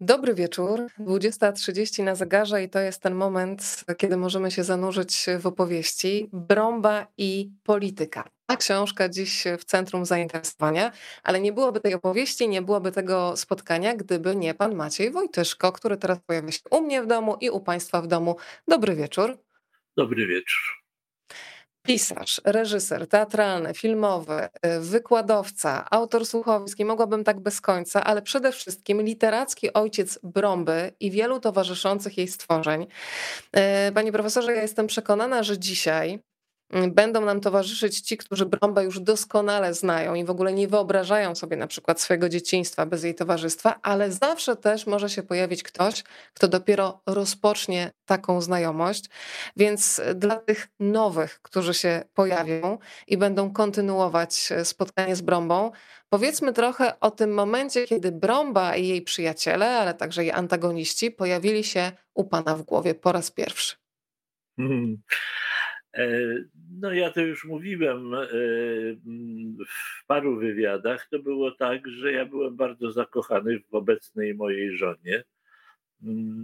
Dobry wieczór, 20.30 na zegarze i to jest ten moment, kiedy możemy się zanurzyć w opowieści Brąba i polityka. Ta książka dziś w centrum zainteresowania, ale nie byłoby tej opowieści, nie byłoby tego spotkania, gdyby nie pan Maciej Wojtyszko, który teraz pojawia się u mnie w domu i u państwa w domu. Dobry wieczór. Dobry wieczór pisarz, reżyser teatralny, filmowy, y, wykładowca, autor słuchowisk i mogłabym tak bez końca, ale przede wszystkim literacki ojciec Brąby i wielu towarzyszących jej stworzeń. Y, panie profesorze, ja jestem przekonana, że dzisiaj będą nam towarzyszyć ci, którzy Brąbę już doskonale znają i w ogóle nie wyobrażają sobie na przykład swojego dzieciństwa bez jej towarzystwa, ale zawsze też może się pojawić ktoś, kto dopiero rozpocznie taką znajomość. Więc dla tych nowych, którzy się pojawią i będą kontynuować e, spotkanie z Brąbą, powiedzmy trochę o tym momencie, kiedy Brąba i jej przyjaciele, ale także jej antagoniści pojawili się u pana w głowie po raz pierwszy. Hmm. E, no ja to już mówiłem e, w paru wywiadach. To było tak, że ja byłem bardzo zakochany w obecnej mojej żonie.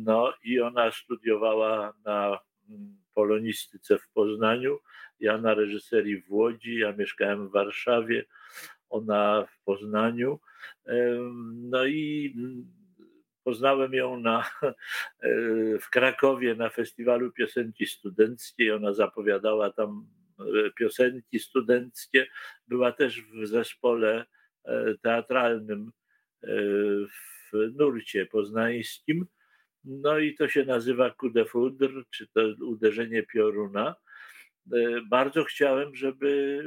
No i ona studiowała na polonistyce w Poznaniu, ja na reżyserii w Łodzi, ja mieszkałem w Warszawie, ona w Poznaniu. No i Poznałem ją na, w Krakowie na festiwalu piosenki studenckiej. Ona zapowiadała tam e, piosenki studenckie. Była też w zespole e, teatralnym e, w nurcie poznańskim. No i to się nazywa coup de foudre, czy to uderzenie pioruna. Bardzo chciałem, żeby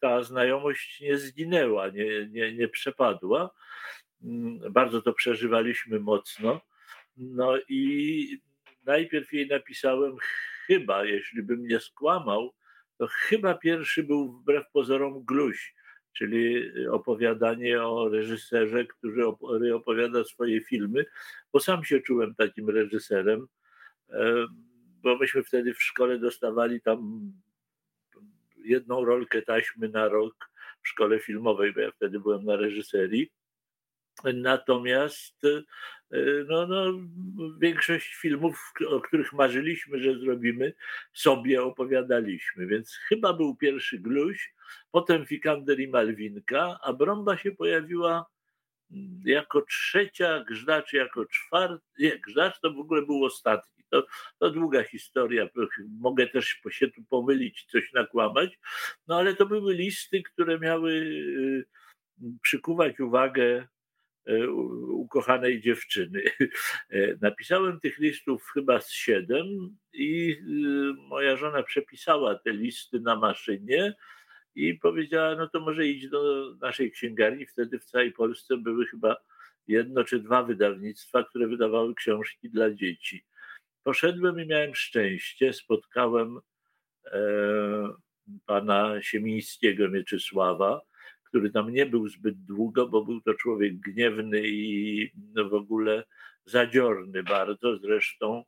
ta znajomość nie zginęła, nie, nie, nie przepadła. Mm, bardzo to przeżywaliśmy mocno. No i najpierw jej napisałem chyba, jeśli bym nie skłamał, to chyba pierwszy był wbrew pozorom Gluś, czyli opowiadanie o reżyserze, który opowiada swoje filmy, bo sam się czułem takim reżyserem, e, bo myśmy wtedy w szkole dostawali tam jedną rolkę taśmy na rok w szkole filmowej, bo ja wtedy byłem na reżyserii. Natomiast e, no, no, większość filmów, o których marzyliśmy, że zrobimy, sobie opowiadaliśmy. Więc chyba był pierwszy Gluś, potem Fikander i Malwinka, a Brąba się pojawiła mm, jako trzecia, Grzdacz jako czwarty. Nie, Grzdacz to w ogóle był ostatni. To, to długa historia. Mogę też się tu pomylić, coś nakłamać. No ale to były listy, które miały y, przykuwać uwagę ukochanej dziewczyny. E, napisałem tych listów chyba z siedem i e, moja żona przepisała te listy na maszynie i powiedziała, no to może idź do naszej księgarni. Wtedy w całej Polsce były chyba jedno czy dwa wydawnictwa, które wydawały książki dla dzieci. Poszedłem i miałem szczęście, spotkałem e, pana Siemińskiego Mieczysława, który tam nie był zbyt długo, bo był to człowiek gniewny i no w ogóle zadziorny bardzo. Zresztą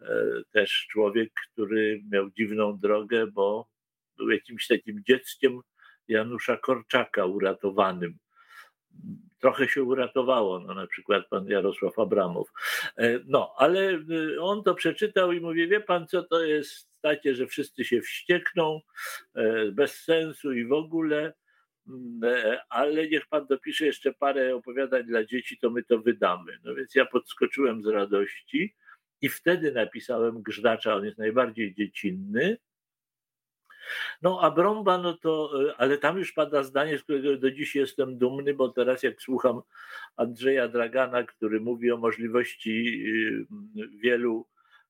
e, też człowiek, który miał dziwną drogę, bo był jakimś takim dzieckiem Janusza Korczaka uratowanym. Trochę się uratowało, no na przykład pan Jarosław Abramow. E, no, ale e, on to przeczytał i mówi, wie pan co to jest takie, że wszyscy się wściekną, bez sensu i w ogóle ale niech pan dopisze jeszcze parę opowiadań dla dzieci, to my to wydamy. No więc ja podskoczyłem z radości i wtedy napisałem Grzdacza, on jest najbardziej dziecinny. No a Brąba, no to, e, ale tam już pada zdanie, z którego do dziś jestem dumny, bo teraz jak słucham Andrzeja Dragana, który mówi o możliwości y, wielu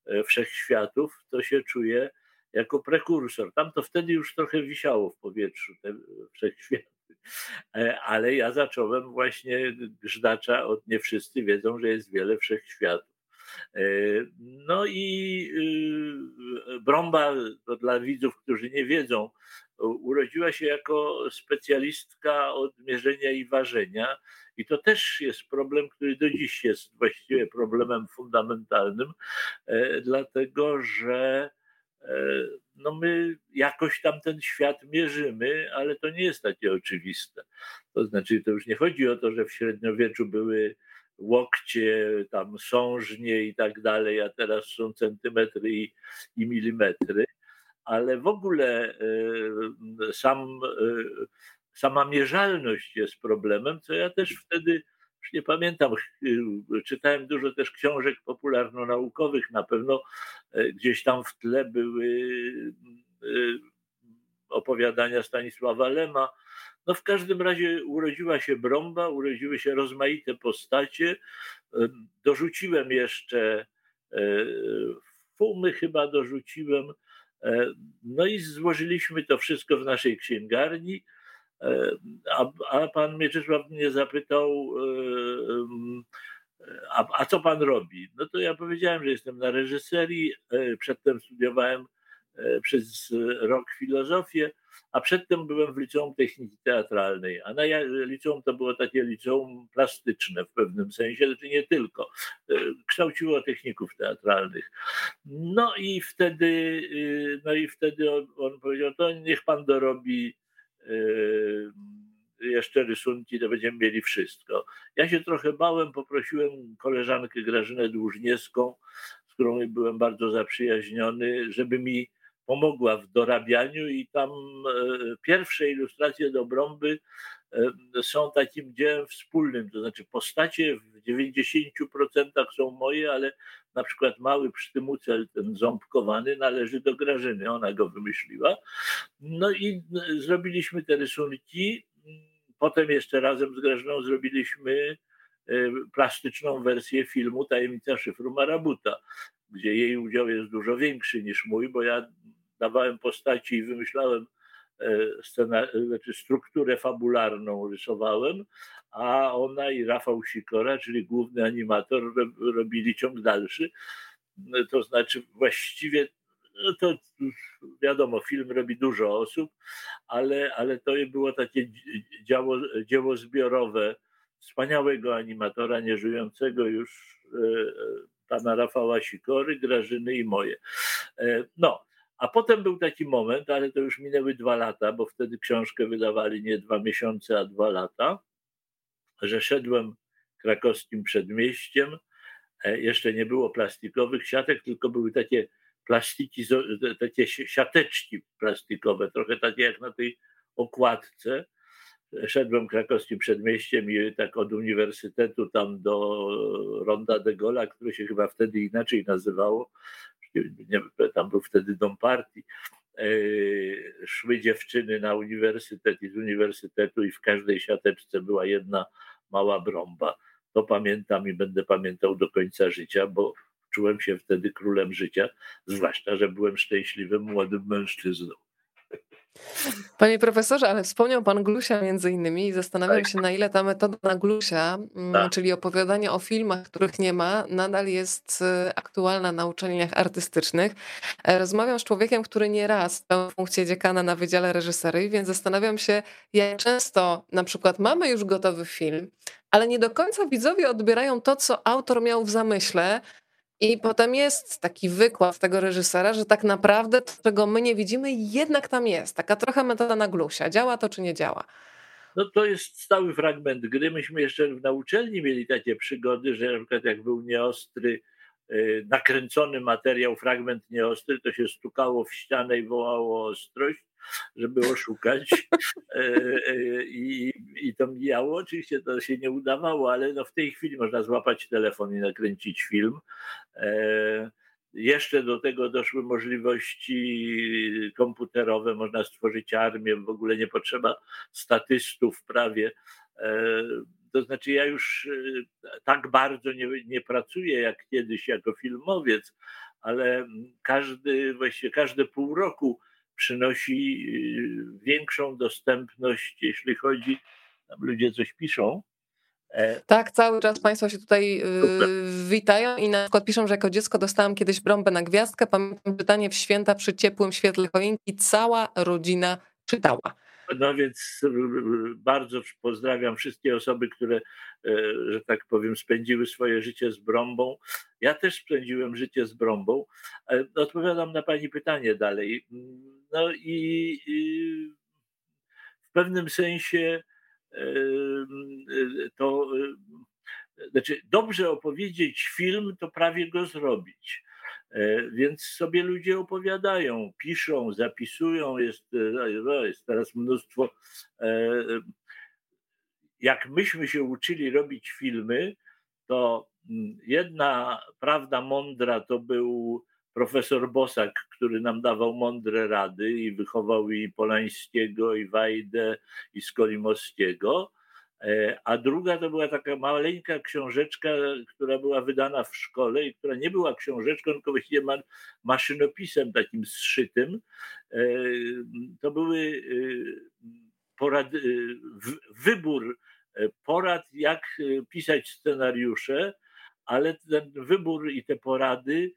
e, wszechświatów, to się czuję jako prekursor. Tam to wtedy już trochę wisiało w powietrzu, te wszechświaty. E, ale ja zacząłem właśnie Grzdacza od nie wszyscy wiedzą, że jest wiele wszechświatów. E, no i y, Brąba, to dla widzów, którzy nie wiedzą, urodziła się jako specjalistka od mierzenia i ważenia. I to też jest problem, który do dziś jest właściwie problemem fundamentalnym, e, dlatego że no my jakoś tam ten świat mierzymy, ale to nie jest takie oczywiste. To znaczy, to już nie chodzi o to, że w średniowieczu były łokcie, tam sążnie i tak dalej, a teraz są centymetry i, i milimetry, ale w ogóle sam, sama mierzalność jest problemem, co ja też wtedy już nie pamiętam, czytałem dużo też książek popularno-naukowych, na pewno gdzieś tam w tle były opowiadania Stanisława Lema. No w każdym razie urodziła się Brąba, urodziły się rozmaite postacie. Dorzuciłem jeszcze e, Fumy chyba dorzuciłem. E, no i złożyliśmy to wszystko w naszej księgarni. E, a, a pan Mieczysław mnie zapytał, a, a co pan robi? No to ja powiedziałem, że jestem na reżyserii. Przedtem studiowałem E, przez rok filozofię, a przedtem byłem w liceum techniki teatralnej, a na liceum to było takie liceum plastyczne w pewnym sensie, znaczy nie tylko. E, kształciło techników teatralnych. No i wtedy, no i wtedy on, powiedział, to niech pan dorobi e, jeszcze rysunki, to będziemy mieli wszystko. Ja się trochę bałem, poprosiłem koleżankę Grażynę Dłużniewską, z którą byłem bardzo zaprzyjaźniony, żeby mi pomogła w dorabianiu i tam e, pierwsze ilustracje do Brąby e, są takim dziełem wspólnym, to znaczy postacie w 90% są moje, ale na przykład mały psztymucel, ten ząbkowany, należy do Grażyny, ona go wymyśliła. No i e, zrobiliśmy te rysunki, potem jeszcze razem z Grażyną zrobiliśmy plastyczną wersję filmu Tajemnica szyfru Marabuta, gdzie jej udział jest dużo większy niż mój, bo ja dawałem postaci i wymyślałem e, scena, znaczy strukturę fabularną rysowałem, a ona i Rafał Sikora, czyli główny animator, robili ciąg dalszy. To znaczy właściwie no to wiadomo, film robi dużo osób, ale, ale to było takie dzieło, dzieło zbiorowe wspaniałego animatora, nieżyjącego już e, pana Rafała Sikory, Grażyny i moje. E, no, a potem był taki moment, ale to już minęły dwa lata, bo wtedy książkę wydawali nie dwa miesiące, a dwa lata, że szedłem krakowskim przedmieściem. E, jeszcze nie było plastikowych siatek, tylko były takie plastiki, takie siateczki plastikowe, trochę takie jak na tej okładce. Szedłem krakowskim przedmieściem i tak od uniwersytetu tam do Ronda de Gola, które się chyba wtedy inaczej nazywało, nie, tam był wtedy dom partii, szły dziewczyny na uniwersytet i z uniwersytetu i w każdej siateczce była jedna mała brąba. To pamiętam i będę pamiętał do końca życia, bo czułem się wtedy królem życia, zwłaszcza, że byłem szczęśliwym młodym mężczyzną. Panie profesorze, ale wspomniał pan Glusia między innymi i zastanawiam tak. się, na ile ta metoda na Glusia, mm, tak. czyli opowiadanie o filmach, których nie ma, nadal jest y, aktualna na uczelniach artystycznych. E, rozmawiam z człowiekiem, który nie raz pełnił funkcję dziekana na Wydziale Reżyserii, więc zastanawiam się, jak często na przykład mamy już gotowy film, ale nie do końca widzowie odbierają to, co autor miał w zamyśle, i potem jest taki wykład tego reżysera, że tak naprawdę to, czego my nie widzimy, jednak tam jest. Taka trochę metoda na glusia. Działa to, czy nie działa? No to jest stały fragment gry. Myśmy jeszcze na uczelni mieli takie przygody, że na przykład jak był nieostry, y, nakręcony materiał, fragment nieostry, to się stukało w ścianę i wołało ostrość żeby oszukać e, e, i, i to mijało. Oczywiście to się nie udawało, ale no w tej chwili można złapać telefon i nakręcić film. E, jeszcze do tego doszły możliwości komputerowe, można stworzyć armię, w ogóle nie potrzeba statystów prawie. To znaczy, ja już tak bardzo nie, nie pracuję jak kiedyś jako filmowiec, ale każdy, właściwie każde pół roku przynosi y, większą dostępność, jeśli chodzi, tam ludzie coś piszą. E, tak, cały czas Państwo się tutaj yy, witają i na przykład piszą, że jako dziecko dostałam kiedyś brąbę na gwiazdkę. Pamiętam czytanie w święta przy ciepłym świetle choinki. Cała rodzina czytała. No więc y, bardzo pozdrawiam wszystkie osoby, które, e, że tak powiem, spędziły swoje życie z brąbą. Ja też spędziłem życie z brąbą. E, odpowiadam na Pani pytanie dalej. No i, i w pewnym sensie e, to znaczy dobrze opowiedzieć film, to prawie go zrobić. E, więc sobie ludzie opowiadają, piszą, zapisują, jest, e, jest teraz mnóstwo. E, jak myśmy się uczyli robić filmy, to mm, jedna prawda mądra to był profesor Bosak, który nam dawał mądre rady i wychował i Polańskiego, i Wajdę, i Skolimowskiego. E, a druga to była taka maleńka książeczka, która była wydana w szkole i która nie była książeczką, tylko właściwie maszynopisem takim zszytym. E, to były e, porady, wybór porad, jak pisać scenariusze, ale ten wybór i te porady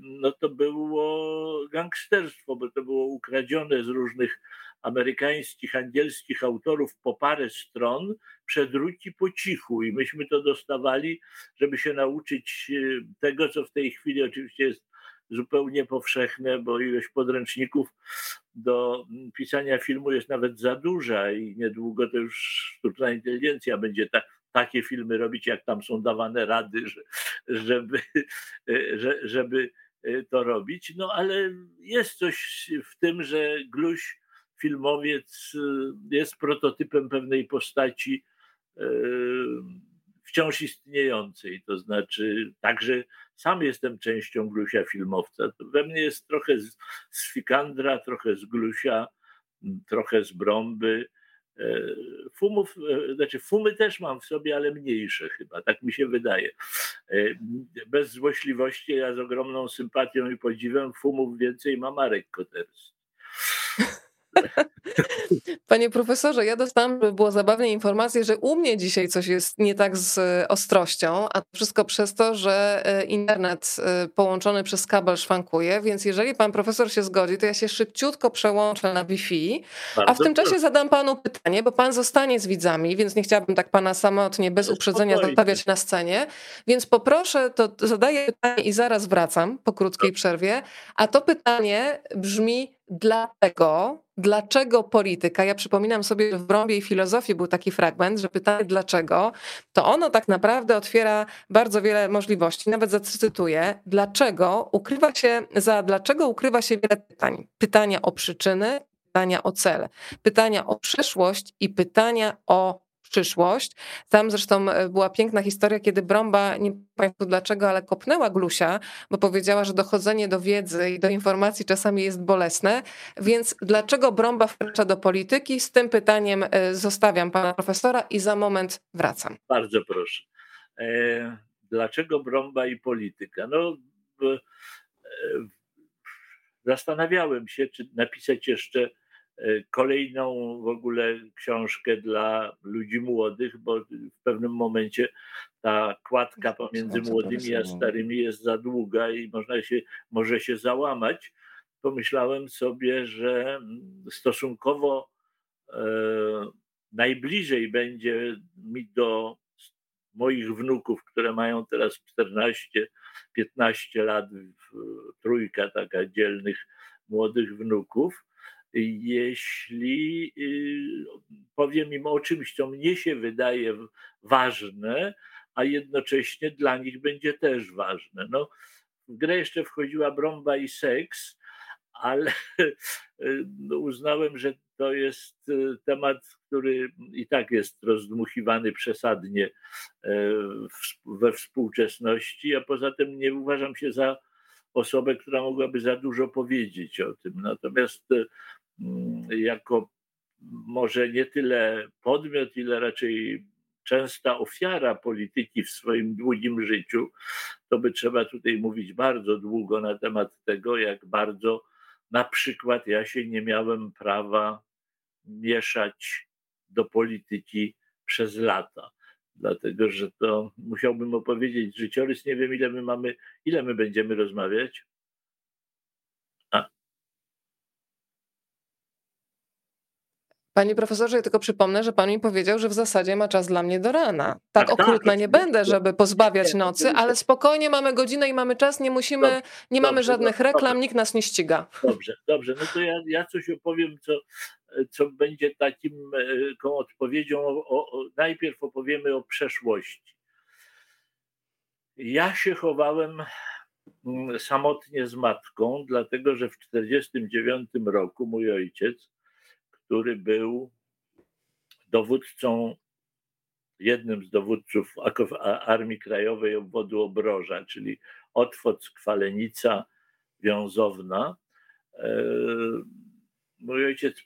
no to było gangsterstwo, bo to było ukradzione z różnych amerykańskich, angielskich autorów po parę stron, przedruki po cichu. I myśmy to dostawali, żeby się nauczyć e, tego, co w tej chwili oczywiście jest zupełnie powszechne, bo ilość podręczników do pisania filmu jest nawet za duża i niedługo to już sztuczna inteligencja będzie ta, takie filmy robić, jak tam są dawane rady, że, żeby, e, że, żeby e, to robić. No ale jest coś w tym, że Gluś filmowiec y, jest prototypem pewnej postaci y, wciąż istniejącej. To znaczy, także sam jestem częścią Glusia filmowca. We mnie jest trochę z, z Fikandra, trochę z Glusia, trochę z Brąby. E, fumów, e, znaczy fumy też mam w sobie, ale mniejsze chyba, tak mi się wydaje. E, bez złośliwości, ja z ogromną sympatią i podziwem fumów więcej ma Marek Koterski. Panie profesorze, ja dostałam, żeby było zabawnie, informację, że u mnie dzisiaj coś jest nie tak z e, ostrością, a to wszystko przez to, że e, internet e, połączony przez kabel szwankuje, więc jeżeli pan profesor się zgodzi, to ja się szybciutko przełączę na Wi-Fi, a w tym czasie zadam panu pytanie, bo pan zostanie z widzami, więc nie chciałabym tak pana samotnie, bez uprzedzenia zostawiać na scenie, więc poproszę, to zadaję pytanie i zaraz wracam po krótkiej przerwie, a to pytanie brzmi, dlatego, dlaczego polityka, ja przypominam sobie, że w Brąbie filozofii był taki fragment, że pytanie dlaczego, to ono tak naprawdę otwiera bardzo wiele możliwości. Nawet zacytuję, dlaczego ukrywa się, za dlaczego ukrywa się wiele pytań. Pytania o przyczyny, pytania o cele, pytania o przyszłość i pytania o przyszłość. Tam zresztą e, była piękna historia, kiedy Brąba, nie pamiętam dlaczego, ale kopnęła Glusia, bo powiedziała, że dochodzenie do wiedzy i do informacji czasami jest bolesne. Więc dlaczego Brąba wkracza do polityki? Z tym pytaniem e, zostawiam pana profesora i za moment wracam. Bardzo proszę. E, dlaczego Brąba i polityka? No, zastanawiałem się, czy napisać jeszcze kolejną w ogóle książkę dla ludzi młodych, bo w pewnym momencie ta kładka pomiędzy młodymi a starymi jest za długa i można się, może się załamać. Pomyślałem sobie, że stosunkowo e, najbliżej będzie mi do moich wnuków, które mają teraz 14-15 lat, trójka taka dzielnych młodych wnuków, jeśli y, powiem im o czymś, co mnie się wydaje ważne, a jednocześnie dla nich będzie też ważne. No, w grę jeszcze wchodziła brąba i seks, ale y, uznałem, że to jest y, temat, który i tak jest rozdmuchiwany przesadnie we współczesności, a poza tym nie uważam się za osobę, która mogłaby za dużo powiedzieć o tym. Natomiast jako może nie tyle podmiot, ile raczej częsta ofiara polityki w swoim długim życiu, to by trzeba tutaj mówić bardzo długo na temat tego, jak bardzo na przykład ja się nie miałem prawa mieszać do polityki przez lata. Dlatego, że to musiałbym opowiedzieć życiorys. Nie wiem, ile my mamy, ile my będziemy rozmawiać. Panie profesorze, ja tylko przypomnę, że pan mi powiedział, że w zasadzie ma czas dla mnie do rana. Tak, tak okrutna tak, nie będę, żeby pozbawiać nocy, ale spokojnie mamy godzinę i mamy czas, nie musimy, dobrze, nie mamy żadnych dobrze, reklam, dobrze. nikt nas nie ściga. Dobrze, dobrze. No to ja, ja coś opowiem, co, co będzie takim e, odpowiedzią. O, o, najpierw opowiemy o przeszłości. Ja się chowałem mm, samotnie z matką, dlatego że w 1949 roku mój ojciec, który był dowódcą, jednym z dowódców Armii Krajowej obwodu Obroża, czyli Otwock, Kwalenica, Wiązowna. E, mój ojciec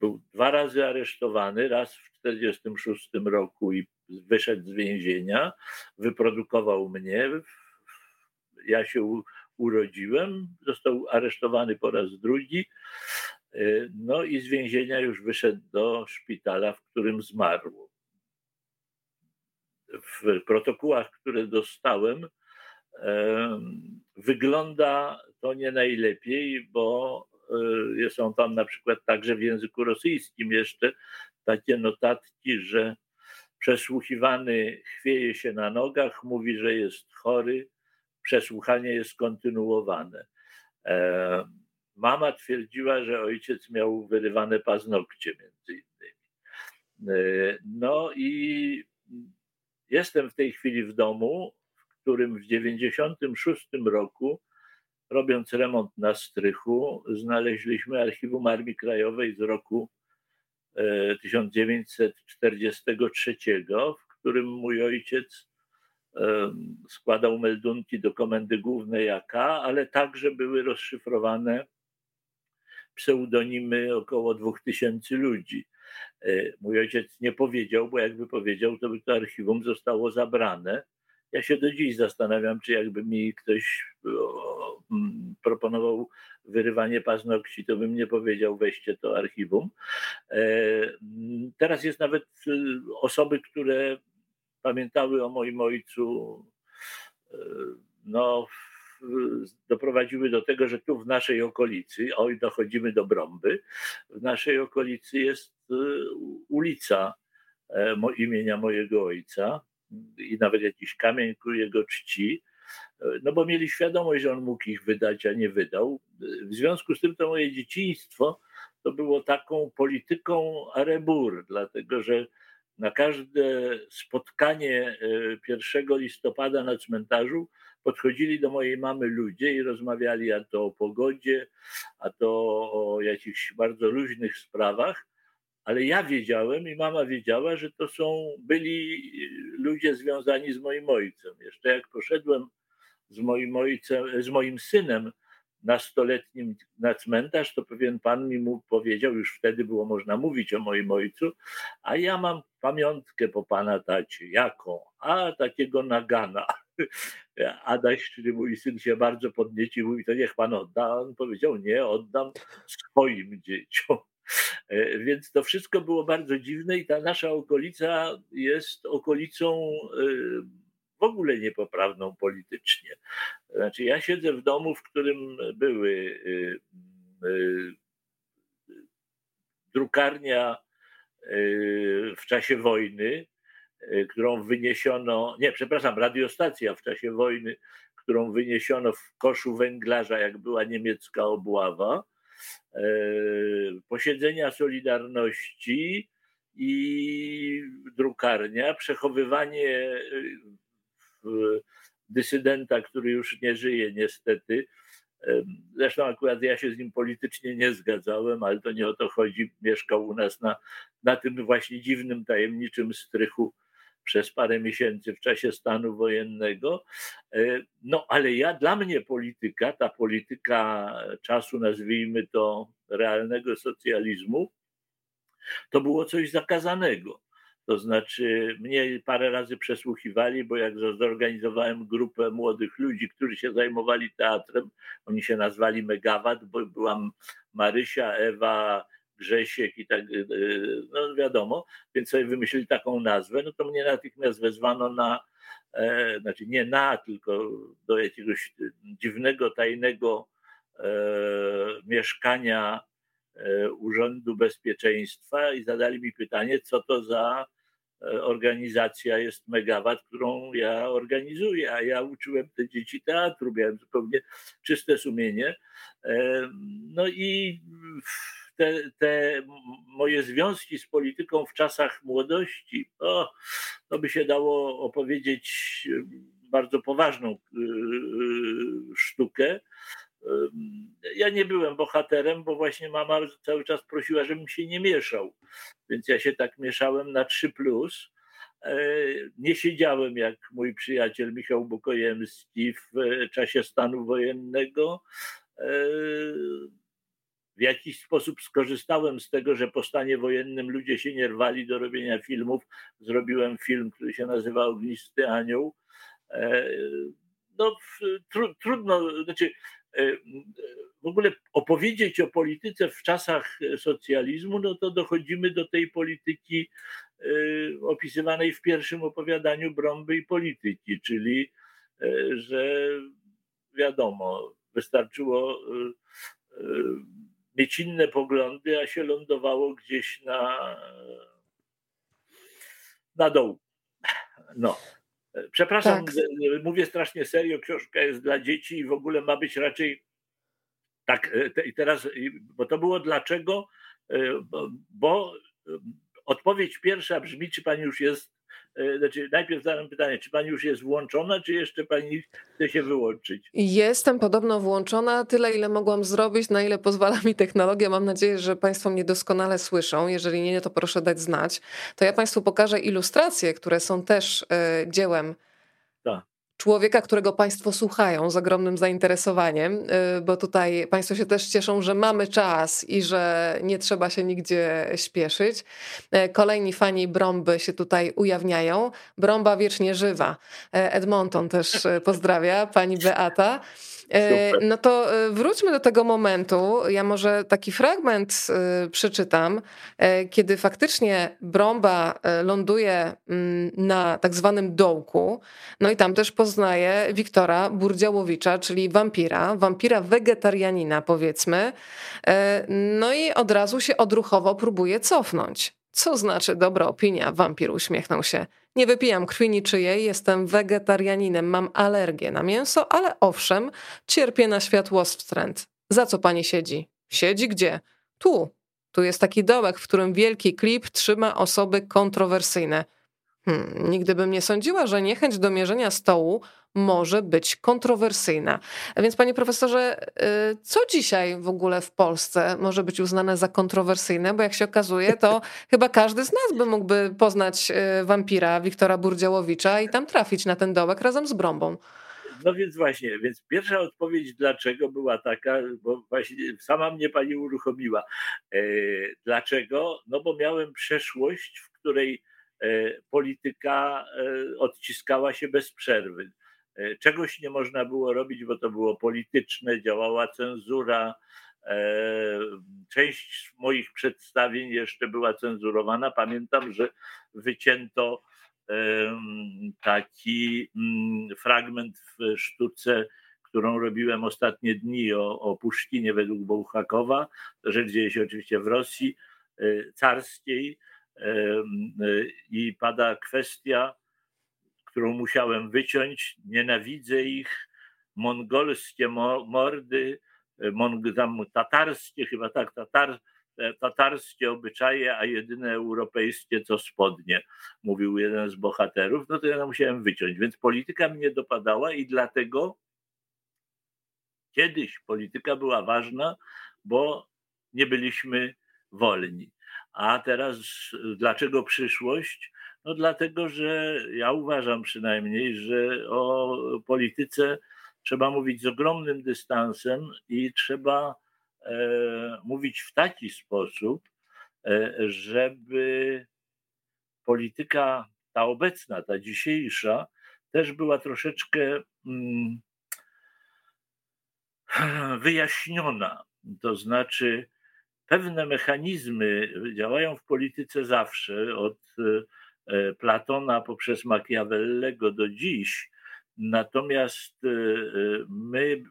był dwa razy aresztowany, raz w 1946 roku i wyszedł z więzienia, wyprodukował mnie. Ja się urodziłem, został aresztowany po raz drugi. E, no i z więzienia już wyszedł do szpitala, w którym zmarł. W protokołach, które dostałem, wygląda to nie najlepiej, bo e, są tam na przykład także w języku rosyjskim jeszcze takie notatki, że przesłuchiwany chwieje się na nogach, mówi, że jest chory, przesłuchanie jest kontynuowane. Mama twierdziła, że ojciec miał wyrywane paznokcie między innymi. E, no i jestem w tej chwili w domu, w którym w 96 roku, robiąc remont na strychu, znaleźliśmy archiwum Armii Krajowej z roku 1943, e, w którym mój ojciec e, składał meldunki do komendy głównej AK, ale także były rozszyfrowane pseudonimy około dwóch tysięcy ludzi. E, mój ojciec nie powiedział, bo jakby powiedział, to by to archiwum zostało zabrane. Ja się do dziś zastanawiam, czy jakby mi ktoś mm, proponował wyrywanie paznokci, to bym nie powiedział, weźcie to archiwum. E, teraz jest nawet y, osoby, które pamiętały o moim ojcu e, no, doprowadziły do tego, że tu w naszej okolicy, oj, dochodzimy do Brąby, w naszej okolicy jest y, ulica e, imienia mojego ojca i nawet jakiś kamień ku jego czci, e, no bo mieli świadomość, że on mógł ich wydać, a nie wydał. W związku z tym to moje dzieciństwo to było taką polityką arebur, dlatego że na każde spotkanie 1 e, listopada na cmentarzu podchodzili do mojej mamy ludzie i rozmawiali a to o pogodzie, a to o jakichś bardzo luźnych sprawach, ale ja wiedziałem i mama wiedziała, że to są byli ludzie związani z moim ojcem. Jeszcze jak poszedłem z moim ojcem, z moim synem nastoletnim na cmentarz, to pewien pan mi mu powiedział, już wtedy było można mówić o moim ojcu, a ja mam pamiątkę po pana tacie. Jaką? A takiego nagana. Adaś, czyli mój syn się bardzo podniecił, mówi, to niech pan odda. On powiedział, nie, oddam swoim dzieciom. E, więc to wszystko było bardzo dziwne i ta nasza okolica jest okolicą e, w ogóle niepoprawną politycznie. Znaczy, ja siedzę w domu, w którym były e, drukarnia w czasie wojny, Y, którą wyniesiono, nie, przepraszam, radiostacja w czasie wojny, którą wyniesiono w koszu węglarza, jak była niemiecka obława, y, posiedzenia Solidarności i drukarnia, przechowywanie y, dysydenta, który już nie żyje niestety. Zresztą akurat ja się z nim politycznie nie zgadzałem, ale to nie o to chodzi. Mieszkał u nas na, na tym właśnie dziwnym, tajemniczym strychu przez parę miesięcy w czasie stanu wojennego. E, no ale ja, dla mnie polityka, ta polityka czasu, nazwijmy to realnego socjalizmu, to było coś zakazanego. To znaczy, mnie parę razy przesłuchiwali, bo jak zorganizowałem grupę młodych ludzi, którzy się zajmowali teatrem, oni się nazwali Megawat, bo byłam Marysia, Ewa, Grzesiek i tak, y, y, no wiadomo, więc sobie wymyślili taką nazwę, no to mnie natychmiast wezwano na, e, znaczy nie na, tylko do jakiegoś dziwnego, tajnego e, mieszkania Urzędu Bezpieczeństwa i zadali mi pytanie, co to za e, organizacja jest Megawat, którą ja organizuję, a ja uczyłem te dzieci teatru, miałem zupełnie czyste sumienie. E, no i te, te moje związki z polityką w czasach młodości, o, to by się dało opowiedzieć bardzo poważną sztukę. Ja nie byłem bohaterem, bo właśnie mama cały czas prosiła, żebym się nie mieszał. Więc ja się tak mieszałem na 3. Plus. E, nie siedziałem jak mój przyjaciel Michał Bukojemski w czasie stanu wojennego. E, w jakiś sposób skorzystałem z tego, że po stanie wojennym ludzie się nie rwali do robienia filmów. Zrobiłem film, który się nazywa Ognisty Anioł. E, no, tru, trudno, znaczy w ogóle opowiedzieć o polityce w czasach socjalizmu, no to dochodzimy do tej polityki opisywanej w pierwszym opowiadaniu Brąby i polityki, czyli że wiadomo, wystarczyło mieć inne poglądy, a się lądowało gdzieś na, na dół. No. Przepraszam, tak. mówię strasznie serio, książka jest dla dzieci i w ogóle ma być raczej tak. E, I teraz, bo to było dlaczego, e, bo odpowiedź pierwsza brzmi, czy pani już jest E, znaczy najpierw zadam pytanie, czy pani już jest włączona, czy jeszcze pani chce się wyłączyć? Jestem podobno włączona, tyle ile mogłam zrobić, na ile pozwala mi technologia. Mam nadzieję, że państwo mnie doskonale słyszą. Jeżeli nie, to proszę dać znać. To ja państwu pokażę ilustracje, które są też e, dziełem człowieka, którego Państwo słuchają z ogromnym zainteresowaniem, y, bo tutaj Państwo się też cieszą, że mamy czas i że nie trzeba się nigdzie śpieszyć. Y, kolejni fani Brąby się tutaj ujawniają. Brąba wiecznie żywa. Y, Edmonton też pozdrawia, pani Beata. E, no to e, wróćmy do tego momentu. Ja może taki fragment e, przeczytam, kiedy faktycznie Brąba ląduje mm, na tak zwanym dołku. No i tam też poznaje Wiktora Burdziałowicza, czyli wampira, wampira wegetarianina powiedzmy. No i od razu się odruchowo próbuje cofnąć. Co znaczy dobra opinia? Wampir uśmiechnął się. Nie wypijam krwi niczyjej, jestem wegetarianinem, mam alergię na mięso, ale owszem, cierpię na światłowstręt. Za co pani siedzi? Siedzi gdzie? Tu. Tu jest taki dołek, w którym wielki klip trzyma osoby kontrowersyjne. Hmm, nigdy bym nie sądziła, że niechęć do mierzenia stołu może być kontrowersyjna. A więc, panie profesorze, y, co dzisiaj w ogóle w Polsce może być uznane za kontrowersyjne? Bo jak się okazuje, to chyba każdy z nas by mógłby poznać y, wampira Wiktora Burdziałowicza i tam trafić na ten dołek razem z Brąbą. No więc właśnie, więc pierwsza odpowiedź dlaczego była taka, bo właśnie sama mnie pani uruchomiła. E, dlaczego? No bo miałem przeszłość, w której e, polityka e, odciskała się bez przerwy. E, czegoś nie można było robić, bo to było polityczne, działała cenzura. E, część moich przedstawień jeszcze była cenzurowana. Pamiętam, że wycięto taki mm, fragment w sztuce, którą robiłem ostatnie dni o, o Puszkinie według Bołchakowa. Rzecz dzieje się oczywiście w Rosji e, carskiej i pada kwestia którą musiałem wyciąć. Nienawidzę ich, mongolskie mordy, tam tatarskie, chyba tak, tatar, e, tatarskie obyczaje, a jedyne europejskie to spodnie, mówił jeden z bohaterów. No to ja musiałem wyciąć, więc polityka mnie dopadała i dlatego kiedyś polityka była ważna, bo nie byliśmy wolni. A teraz dlaczego przyszłość? No dlatego, że ja uważam przynajmniej, że o polityce trzeba mówić z ogromnym dystansem i trzeba e, mówić w taki sposób, e, żeby polityka ta obecna, ta dzisiejsza, też była troszeczkę mm, wyjaśniona. To znaczy, pewne mechanizmy działają w polityce zawsze, od E, Platona poprzez Machiavellego do dziś. Natomiast e, e, my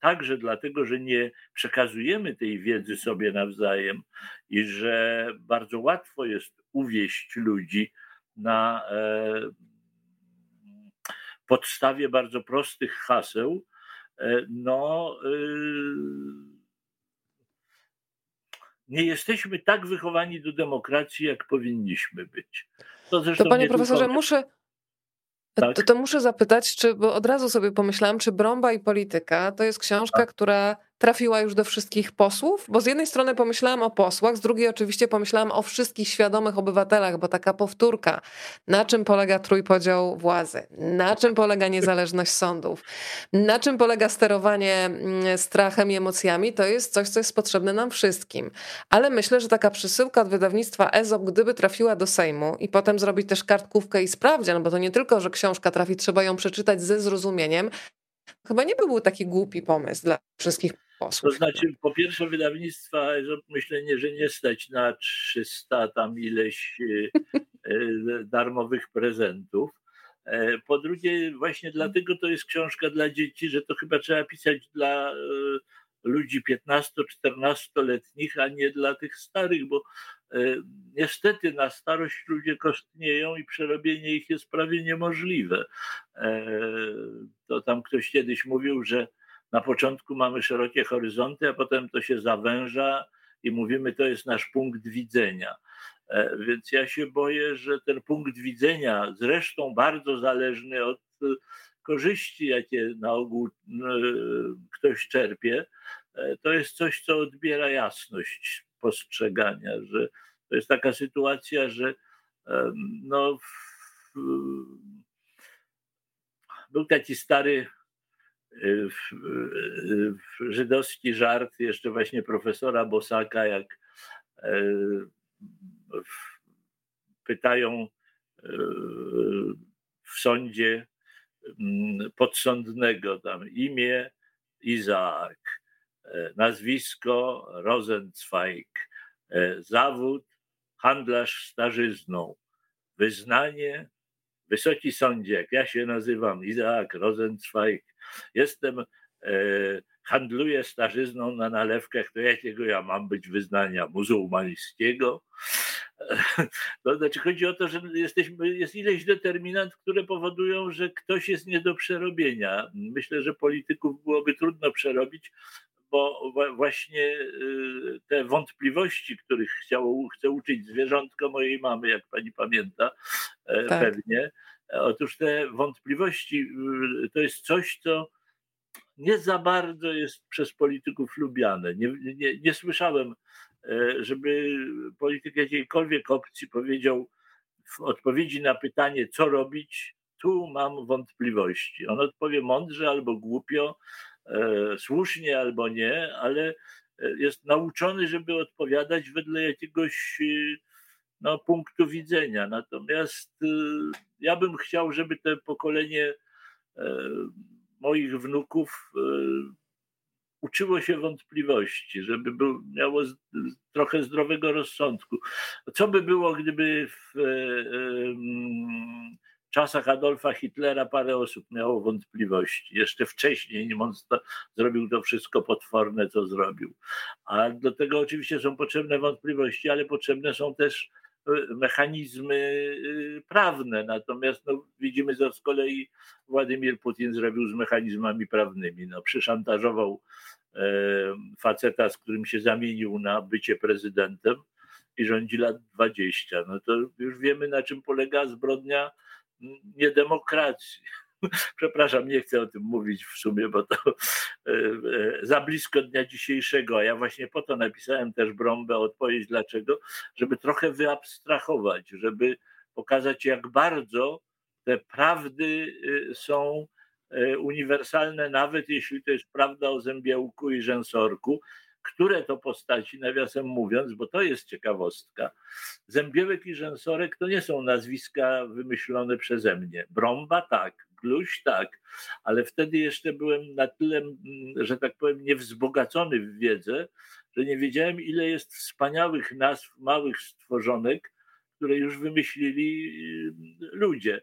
także dlatego, że nie przekazujemy tej wiedzy sobie nawzajem i że bardzo łatwo jest uwieść ludzi na podstawie bardzo prostych haseł, no nie jesteśmy tak wychowani do demokracji, jak powinniśmy być. To, to panie profesorze, tylko... muszę, Tak? To, to muszę zapytać, czy, bo od razu sobie pomyślałam, czy Brąba i Polityka to jest książka, tak. która trafiła już do wszystkich posłów? Bo z jednej strony pomyślałam o posłach, z drugiej oczywiście pomyślałam o wszystkich świadomych obywatelach, bo taka powtórka, na czym polega trójpodział władzy, na czym polega niezależność sądów, na czym polega sterowanie mm, strachem i emocjami, to jest coś, co jest potrzebne nam wszystkim. Ale myślę, że taka przesyłka od wydawnictwa EZOP, gdyby trafiła do Sejmu i potem zrobić też kartkówkę i sprawdzian, bo to nie tylko, że książka trafi, trzeba ją przeczytać ze zrozumieniem, Chyba nie był taki głupi pomysł dla wszystkich posłów. To znaczy, po pierwsze, wydawnictwa, myślę, że nie stać na 300 tam ileś e, e, darmowych prezentów. E, po drugie, właśnie dlatego to jest książka dla dzieci, że to chyba trzeba pisać dla ludzi 15-14-letnich, a nie dla tych starych, bo niestety na starość ludzie kostnieją i przerobienie ich jest prawie niemożliwe. To tam ktoś kiedyś mówił, że na początku mamy szerokie horyzonty, a potem to się zawęża i mówimy, to jest nasz punkt widzenia. E, więc ja się boję, że ten punkt widzenia, zresztą bardzo zależny od e, korzyści, jakie na ogół e, ktoś czerpie, to jest coś, co odbiera jasność postrzegania, że to jest taka sytuacja, że no, był taki stary żydowski żart jeszcze właśnie profesora Bosaka, jak e, pytają e, w sądzie mm, podsądnego tam imię Izaak, e, nazwisko Rosenzweig, zawód handlarz starzyzną, wyznanie Wysoki Sądzie, jak ja się nazywam, Izaak Rosenzweig, jestem, e, handluję starzyzną na nalewkach, to jakiego ja mam być wyznania muzułmańskiego? To znaczy chodzi o to, że jesteśmy, jest ileś determinant, które powodują, że ktoś jest nie do przerobienia. Myślę, że polityków byłoby trudno przerobić, bo właśnie y, te wątpliwości, których chciało, chcę uczyć zwierzątko mojej mamy, jak pani pamięta e, tak. pewnie. Otóż te wątpliwości y, to jest coś, co nie za bardzo jest przez polityków lubiane. Nie, nie, nie słyszałem, e, żeby polityk jakiejkolwiek opcji powiedział w odpowiedzi na pytanie, co robić, tu mam wątpliwości. On odpowie mądrze albo głupio, E, słusznie albo nie, ale jest nauczony, żeby odpowiadać wedle jakiegoś e, no, punktu widzenia. Natomiast ja bym chciał, żeby to pokolenie moich wnuków uczyło się wątpliwości, żeby był, miało trochę zdrowego rozsądku. Co by było, gdyby w, czasach Adolfa Hitlera parę osób miało wątpliwości. Jeszcze wcześniej, nim on zrobił to wszystko potworne, co zrobił. A do tego oczywiście są potrzebne wątpliwości, ale potrzebne są też e, mechanizmy e, prawne. Natomiast no, widzimy, co z kolei Władimir Putin zrobił z mechanizmami prawnymi. No, przyszantażował e, faceta, z którym się zamienił na bycie prezydentem i rządzi lat 20. No to już wiemy, na czym polega zbrodnia niedemokracji. Przepraszam, nie chcę o tym mówić w sumie, bo to e, e, za blisko dnia dzisiejszego, a ja właśnie po to napisałem też Brąbę odpowiedź dlaczego, żeby trochę wyabstrahować, żeby pokazać jak bardzo te prawdy e, są uniwersalne, nawet jeśli to jest prawda o zębiełku i rzęsorku, które to postaci, nawiasem mówiąc, bo to jest ciekawostka, Zębiełek i Rzęsorek to nie są nazwiska wymyślone przeze mnie. Brąba tak, Gluś tak, ale wtedy jeszcze byłem na tyle, mm, że tak powiem, niewzbogacony w wiedzę, że nie wiedziałem, ile jest wspaniałych nazw małych stworzonek, które już wymyślili y, ludzie.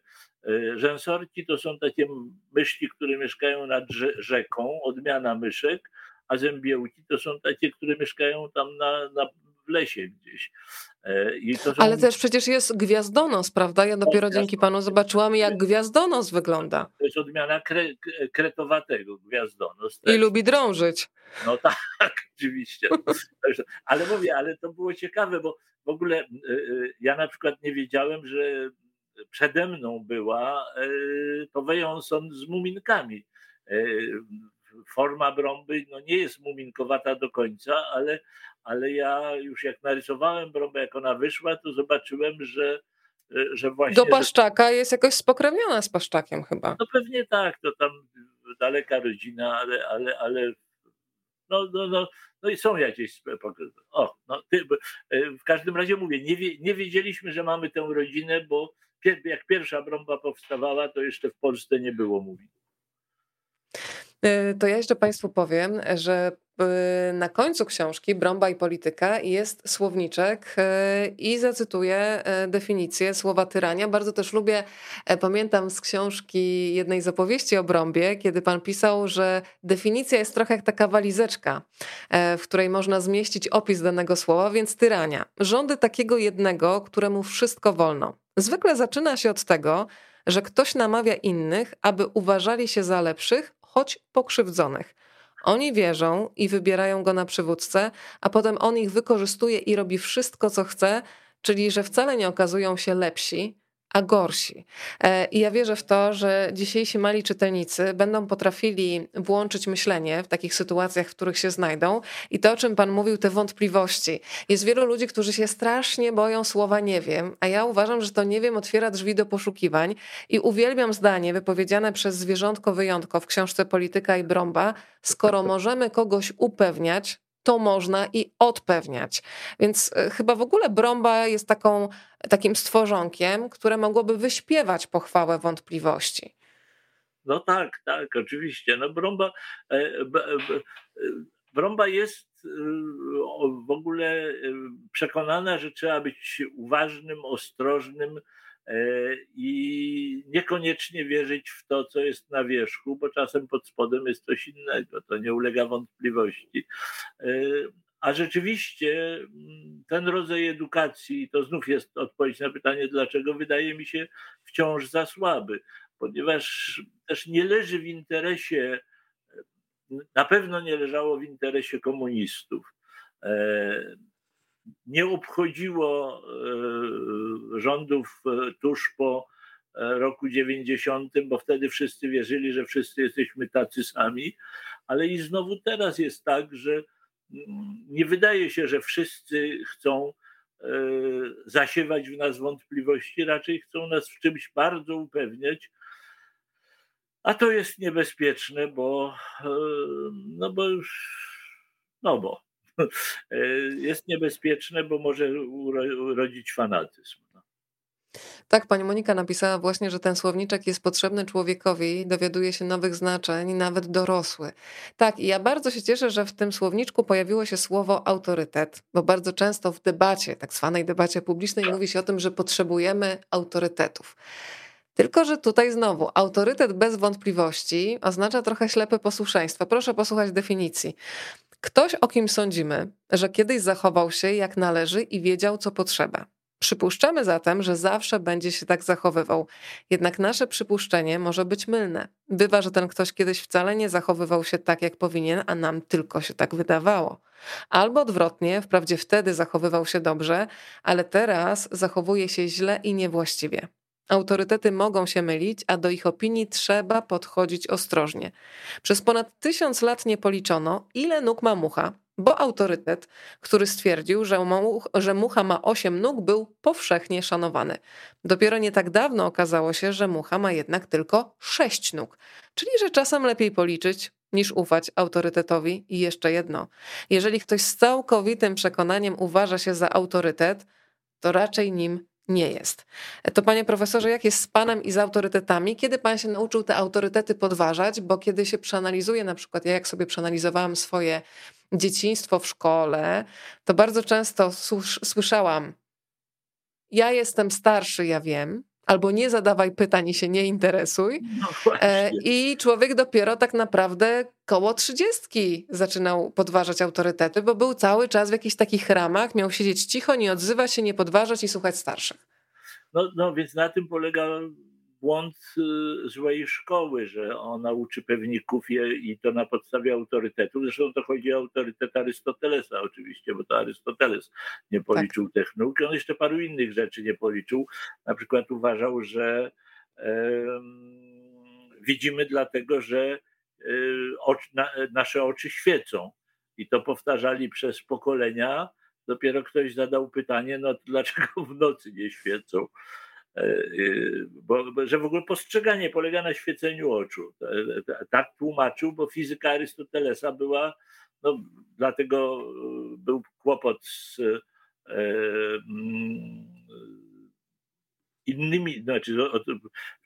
Y, rzęsorki to są takie myszki, które mieszkają nad rzeką, odmiana myszek, a zębiełki to są takie, które mieszkają tam na, na w lesie gdzieś. E, są... Ale też przecież jest gwiazdonos, prawda? Ja dopiero o, dzięki panu zobaczyłam, jak gwiazdonos wygląda. To jest odmiana kre, kretowatego, gwiazdonos. Też. I lubi drążyć. No tak, oczywiście. Ale mówię, ale to było ciekawe, bo w ogóle e, e, ja na przykład nie wiedziałem, że przede mną była to Weyonson z muminkami. Forma brąby no nie jest muminkowata do końca, ale, ale ja już jak narysowałem brąbę, jak ona wyszła, to zobaczyłem, że że właśnie... Do Paszczaka że... jest jakoś spokrewniona z Paszczakiem chyba. No pewnie tak, to tam daleka rodzina, ale, ale, ale no, no, no, no i są jakieś. O, no, ty, e, w każdym razie mówię, nie, wie, nie wiedzieliśmy, że mamy tę rodzinę, bo jak pierwsza brąba powstawała, to jeszcze w Polsce nie było mówi. E, to ja jeszcze Państwu powiem, że e, na końcu książki Brąba i polityka jest słowniczek e, i zacytuję definicję słowa tyrania. Bardzo też lubię, pamiętam z książki jednej z opowieści o Brąbie, kiedy pan pisał, że definicja jest trochę jak taka walizeczka, w której można zmieścić opis danego słowa, więc tyrania. Rządy takiego jednego, któremu wszystko wolno. Zwykle zaczyna się od tego, że ktoś namawia innych, aby uważali się za lepszych, choć pokrzywdzonych. Oni wierzą i wybierają go na przywódcę, a potem on ich wykorzystuje i robi wszystko, co chce, czyli że wcale nie okazują się lepsi, a gorsi. E, I ja wierzę w to, że dzisiejsi mali czytelnicy będą potrafili włączyć myślenie w takich sytuacjach, w których się znajdą. I to, o czym Pan mówił, te wątpliwości. Jest wielu ludzi, którzy się strasznie boją słowa nie wiem, a ja uważam, że to nie wiem otwiera drzwi do poszukiwań. I uwielbiam zdanie wypowiedziane przez zwierzątko wyjątko w książce Polityka i Brąba. Skoro możemy kogoś upewniać, to można i odpewniać. Więc e, chyba w ogóle Brąba jest taką, takim stworzonkiem, które mogłoby wyśpiewać pochwałę wątpliwości. No tak, tak, oczywiście. No Brąba, e, Brąba jest e, w ogóle przekonana, że trzeba być uważnym, ostrożnym, E, i niekoniecznie wierzyć w to, co jest na wierzchu, bo czasem pod spodem jest coś innego, to nie ulega wątpliwości. E, a rzeczywiście mm, ten rodzaj edukacji, to znów jest odpowiedź na pytanie, dlaczego wydaje mi się wciąż za słaby, ponieważ też nie leży w interesie, na pewno nie leżało w interesie komunistów e, nie obchodziło e, rządów e, tuż po e, roku 90, bo wtedy wszyscy wierzyli, że wszyscy jesteśmy tacy sami, ale i znowu teraz jest tak, że mm, nie wydaje się, że wszyscy chcą zasiewać w nas wątpliwości, raczej chcą nas w czymś bardzo upewniać, a to jest niebezpieczne, bo no bo już, no bo jest niebezpieczne, bo może urodzić fanatyzm. No. Tak, pani Monika napisała właśnie, że ten słowniczek jest potrzebny człowiekowi, dowiaduje się nowych znaczeń, nawet dorosły. Tak, i ja bardzo się cieszę, że w tym słowniczku pojawiło się słowo autorytet, bo bardzo często w debacie, tak zwanej debacie publicznej, mówi się o tym, że potrzebujemy autorytetów. Tylko, że tutaj znowu autorytet bez wątpliwości oznacza trochę ślepe posłuszeństwo. Proszę posłuchać definicji. Ktoś, o kim sądzimy, że kiedyś zachował się jak należy i wiedział, co potrzeba. Przypuszczamy zatem, że zawsze będzie się tak zachowywał. Jednak nasze przypuszczenie może być mylne. Bywa, że ten ktoś kiedyś wcale nie zachowywał się tak, jak powinien, a nam tylko się tak wydawało. Albo odwrotnie, wprawdzie wtedy zachowywał się dobrze, ale teraz zachowuje się źle i niewłaściwie. Autorytety mogą się mylić, a do ich opinii trzeba podchodzić ostrożnie. Przez ponad tysiąc lat nie policzono, ile nóg ma mucha, bo autorytet, który stwierdził, że, że mucha ma osiem nóg, był powszechnie szanowany. Dopiero nie tak dawno okazało się, że mucha ma jednak tylko sześć nóg, czyli że czasem lepiej policzyć, niż ufać autorytetowi. I jeszcze jedno: jeżeli ktoś z całkowitym przekonaniem uważa się za autorytet, to raczej nim nie jest. To panie profesorze, jak jest z panem i z autorytetami? Kiedy pan się nauczył te autorytety podważać? Bo kiedy się przeanalizuje, na przykład ja jak sobie przeanalizowałam swoje dzieciństwo w szkole, to bardzo często słyszałam, ja jestem starszy, ja wiem, albo nie zadawaj pytań i się nie interesuj. No e, I człowiek dopiero tak naprawdę koło trzydziestki zaczynał podważać autorytety, bo był cały czas w jakichś takich ramach, miał siedzieć cicho, nie odzywać się, nie podważać i słuchać starszych. No, no więc na tym polega błąd y, złej szkoły, że ona uczy pewników i to na podstawie autorytetu. Zresztą to chodzi o autorytet Arystotelesa oczywiście, bo to Arystoteles nie policzył tak. tych nóg. On jeszcze paru innych rzeczy nie policzył. Na przykład uważał, że widzimy dlatego, że y, nasze oczy świecą. I to powtarzali przez pokolenia. Dopiero ktoś zadał pytanie, no dlaczego w nocy nie świecą? E, y, bo, że w ogóle postrzeganie polega na świeceniu oczu. Tak tłumaczył, bo fizyka Arystotelesa była, no, dlatego był kłopot z e, mm, innymi, znaczy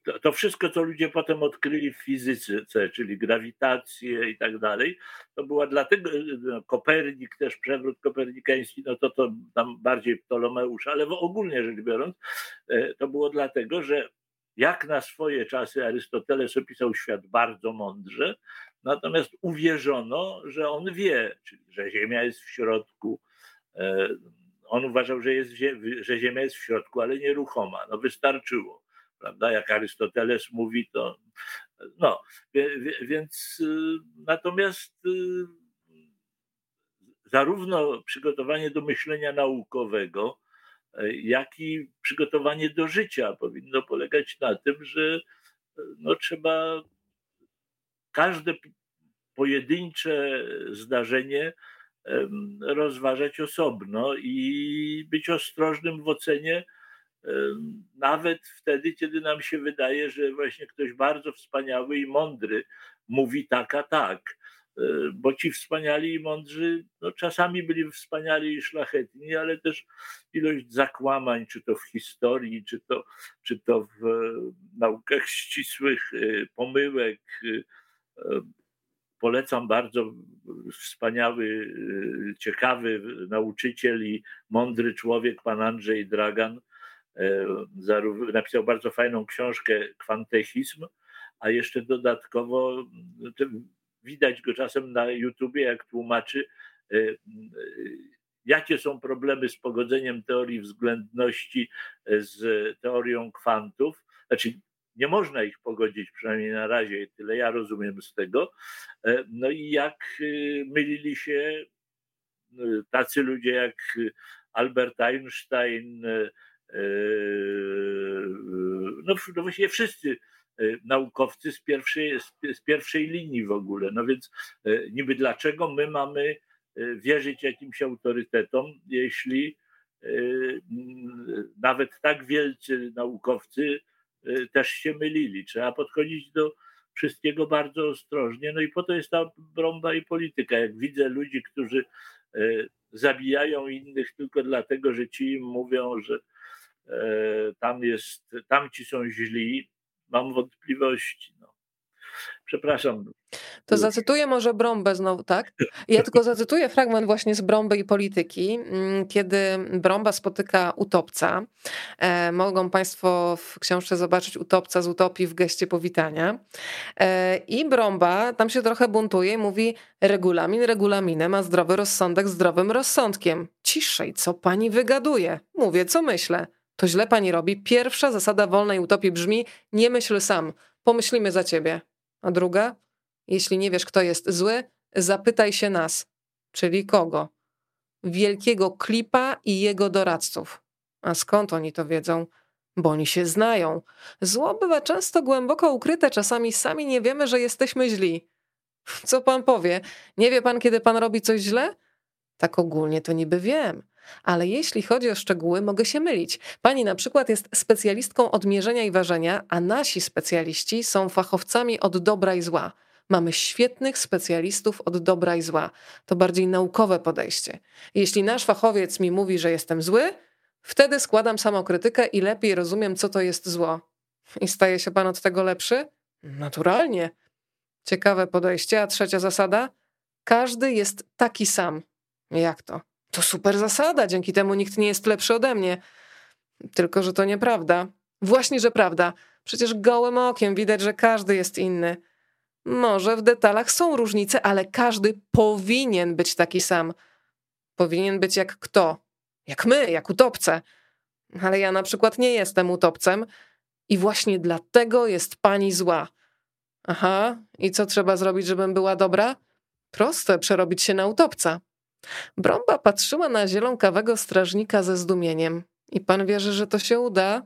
to, to, wszystko, co ludzie potem odkryli w fizyce, czyli grawitację i tak dalej, to była dlatego, no, Kopernik też, przewrót kopernikański, no to to tam bardziej Ptolomeusz, ale ogólnie rzecz biorąc, e, to było dlatego, że jak na swoje czasy Arystoteles opisał świat bardzo mądrze, natomiast uwierzono, że on wie, czyli że Ziemia jest w środku, e, on uważał, że, jest, że Ziemia jest w środku, ale nieruchoma. No wystarczyło, prawda? Jak Arystoteles mówi, to no, więc y, natomiast y, zarówno przygotowanie do myślenia naukowego, y, jak i przygotowanie do życia powinno polegać na tym, że no, trzeba każde pojedyncze zdarzenie rozważać osobno i być ostrożnym w ocenie, nawet wtedy, kiedy nam się wydaje, że właśnie ktoś bardzo wspaniały i mądry mówi tak, a tak. E, bo ci wspaniali i mądrzy no, czasami byli wspaniali i szlachetni, ale też ilość zakłamań, czy to w historii, czy to, czy to w naukach ścisłych, e, pomyłek, e, polecam bardzo wspaniały, ciekawy nauczyciel i mądry człowiek, pan Andrzej Dragan. E, napisał bardzo fajną książkę Kwantechizm, a jeszcze dodatkowo widać go czasem na YouTubie, jak tłumaczy, e, jakie są problemy z pogodzeniem teorii względności z teorią kwantów. Znaczy, nie można ich pogodzić, przynajmniej na razie, tyle ja rozumiem z tego. E, no i jak mylili się tacy ludzie jak Albert Einstein, no, no właściwie wszyscy naukowcy z pierwszej, z pierwszej linii w ogóle. No więc niby dlaczego my mamy wierzyć jakimś autorytetom, jeśli nawet tak wielcy naukowcy też się mylili. Trzeba podchodzić do wszystkiego bardzo ostrożnie. No i po to jest ta brąba i polityka. Jak widzę ludzi, którzy zabijają innych tylko dlatego, że ci im mówią, że tam jest, tamci są źli, mam wątpliwości. No. Przepraszam, to zacytuję może Brąbę znowu, tak? Ja tylko zacytuję fragment właśnie z Brąby i polityki, mm, kiedy Brąba spotyka utopca. E, mogą Państwo w książce zobaczyć utopca z utopii w geście powitania. E, I Brąba tam się trochę buntuje i mówi regulamin regulaminem, a zdrowy rozsądek zdrowym rozsądkiem. Ciszej, co pani wygaduje? Mówię, co myślę. To źle pani robi. Pierwsza zasada wolnej utopii brzmi nie myśl sam, pomyślimy za ciebie. A druga? Jeśli nie wiesz, kto jest zły, zapytaj się nas, czyli kogo? Wielkiego klipa i jego doradców. A skąd oni to wiedzą? Bo oni się znają. Zło bywa często głęboko ukryte, czasami sami nie wiemy, że jesteśmy źli. Co pan powie? Nie wie pan, kiedy pan robi coś źle? Tak ogólnie to niby wiem. Ale jeśli chodzi o szczegóły, mogę się mylić. Pani na przykład jest specjalistką od mierzenia i ważenia, a nasi specjaliści są fachowcami od dobra i zła. Mamy świetnych specjalistów od dobra i zła. To bardziej naukowe podejście. Jeśli nasz fachowiec mi mówi, że jestem zły, wtedy składam samokrytykę i lepiej rozumiem, co to jest zło. I staje się pan od tego lepszy? Naturalnie. Ciekawe podejście. A trzecia zasada? Każdy jest taki sam. Jak to? To super zasada, dzięki temu nikt nie jest lepszy ode mnie. Tylko, że to nieprawda. Właśnie, że prawda. Przecież gołym okiem widać, że każdy jest inny. Może w detalach są różnice, ale każdy powinien być taki sam. Powinien być jak kto? Jak my, jak utopce. Ale ja na przykład nie jestem utopcem. I właśnie dlatego jest pani zła. Aha, i co trzeba zrobić, żebym była dobra? Proste, przerobić się na utopca. Brąba patrzyła na zielonkawego strażnika ze zdumieniem. I pan wierzy, że to się uda?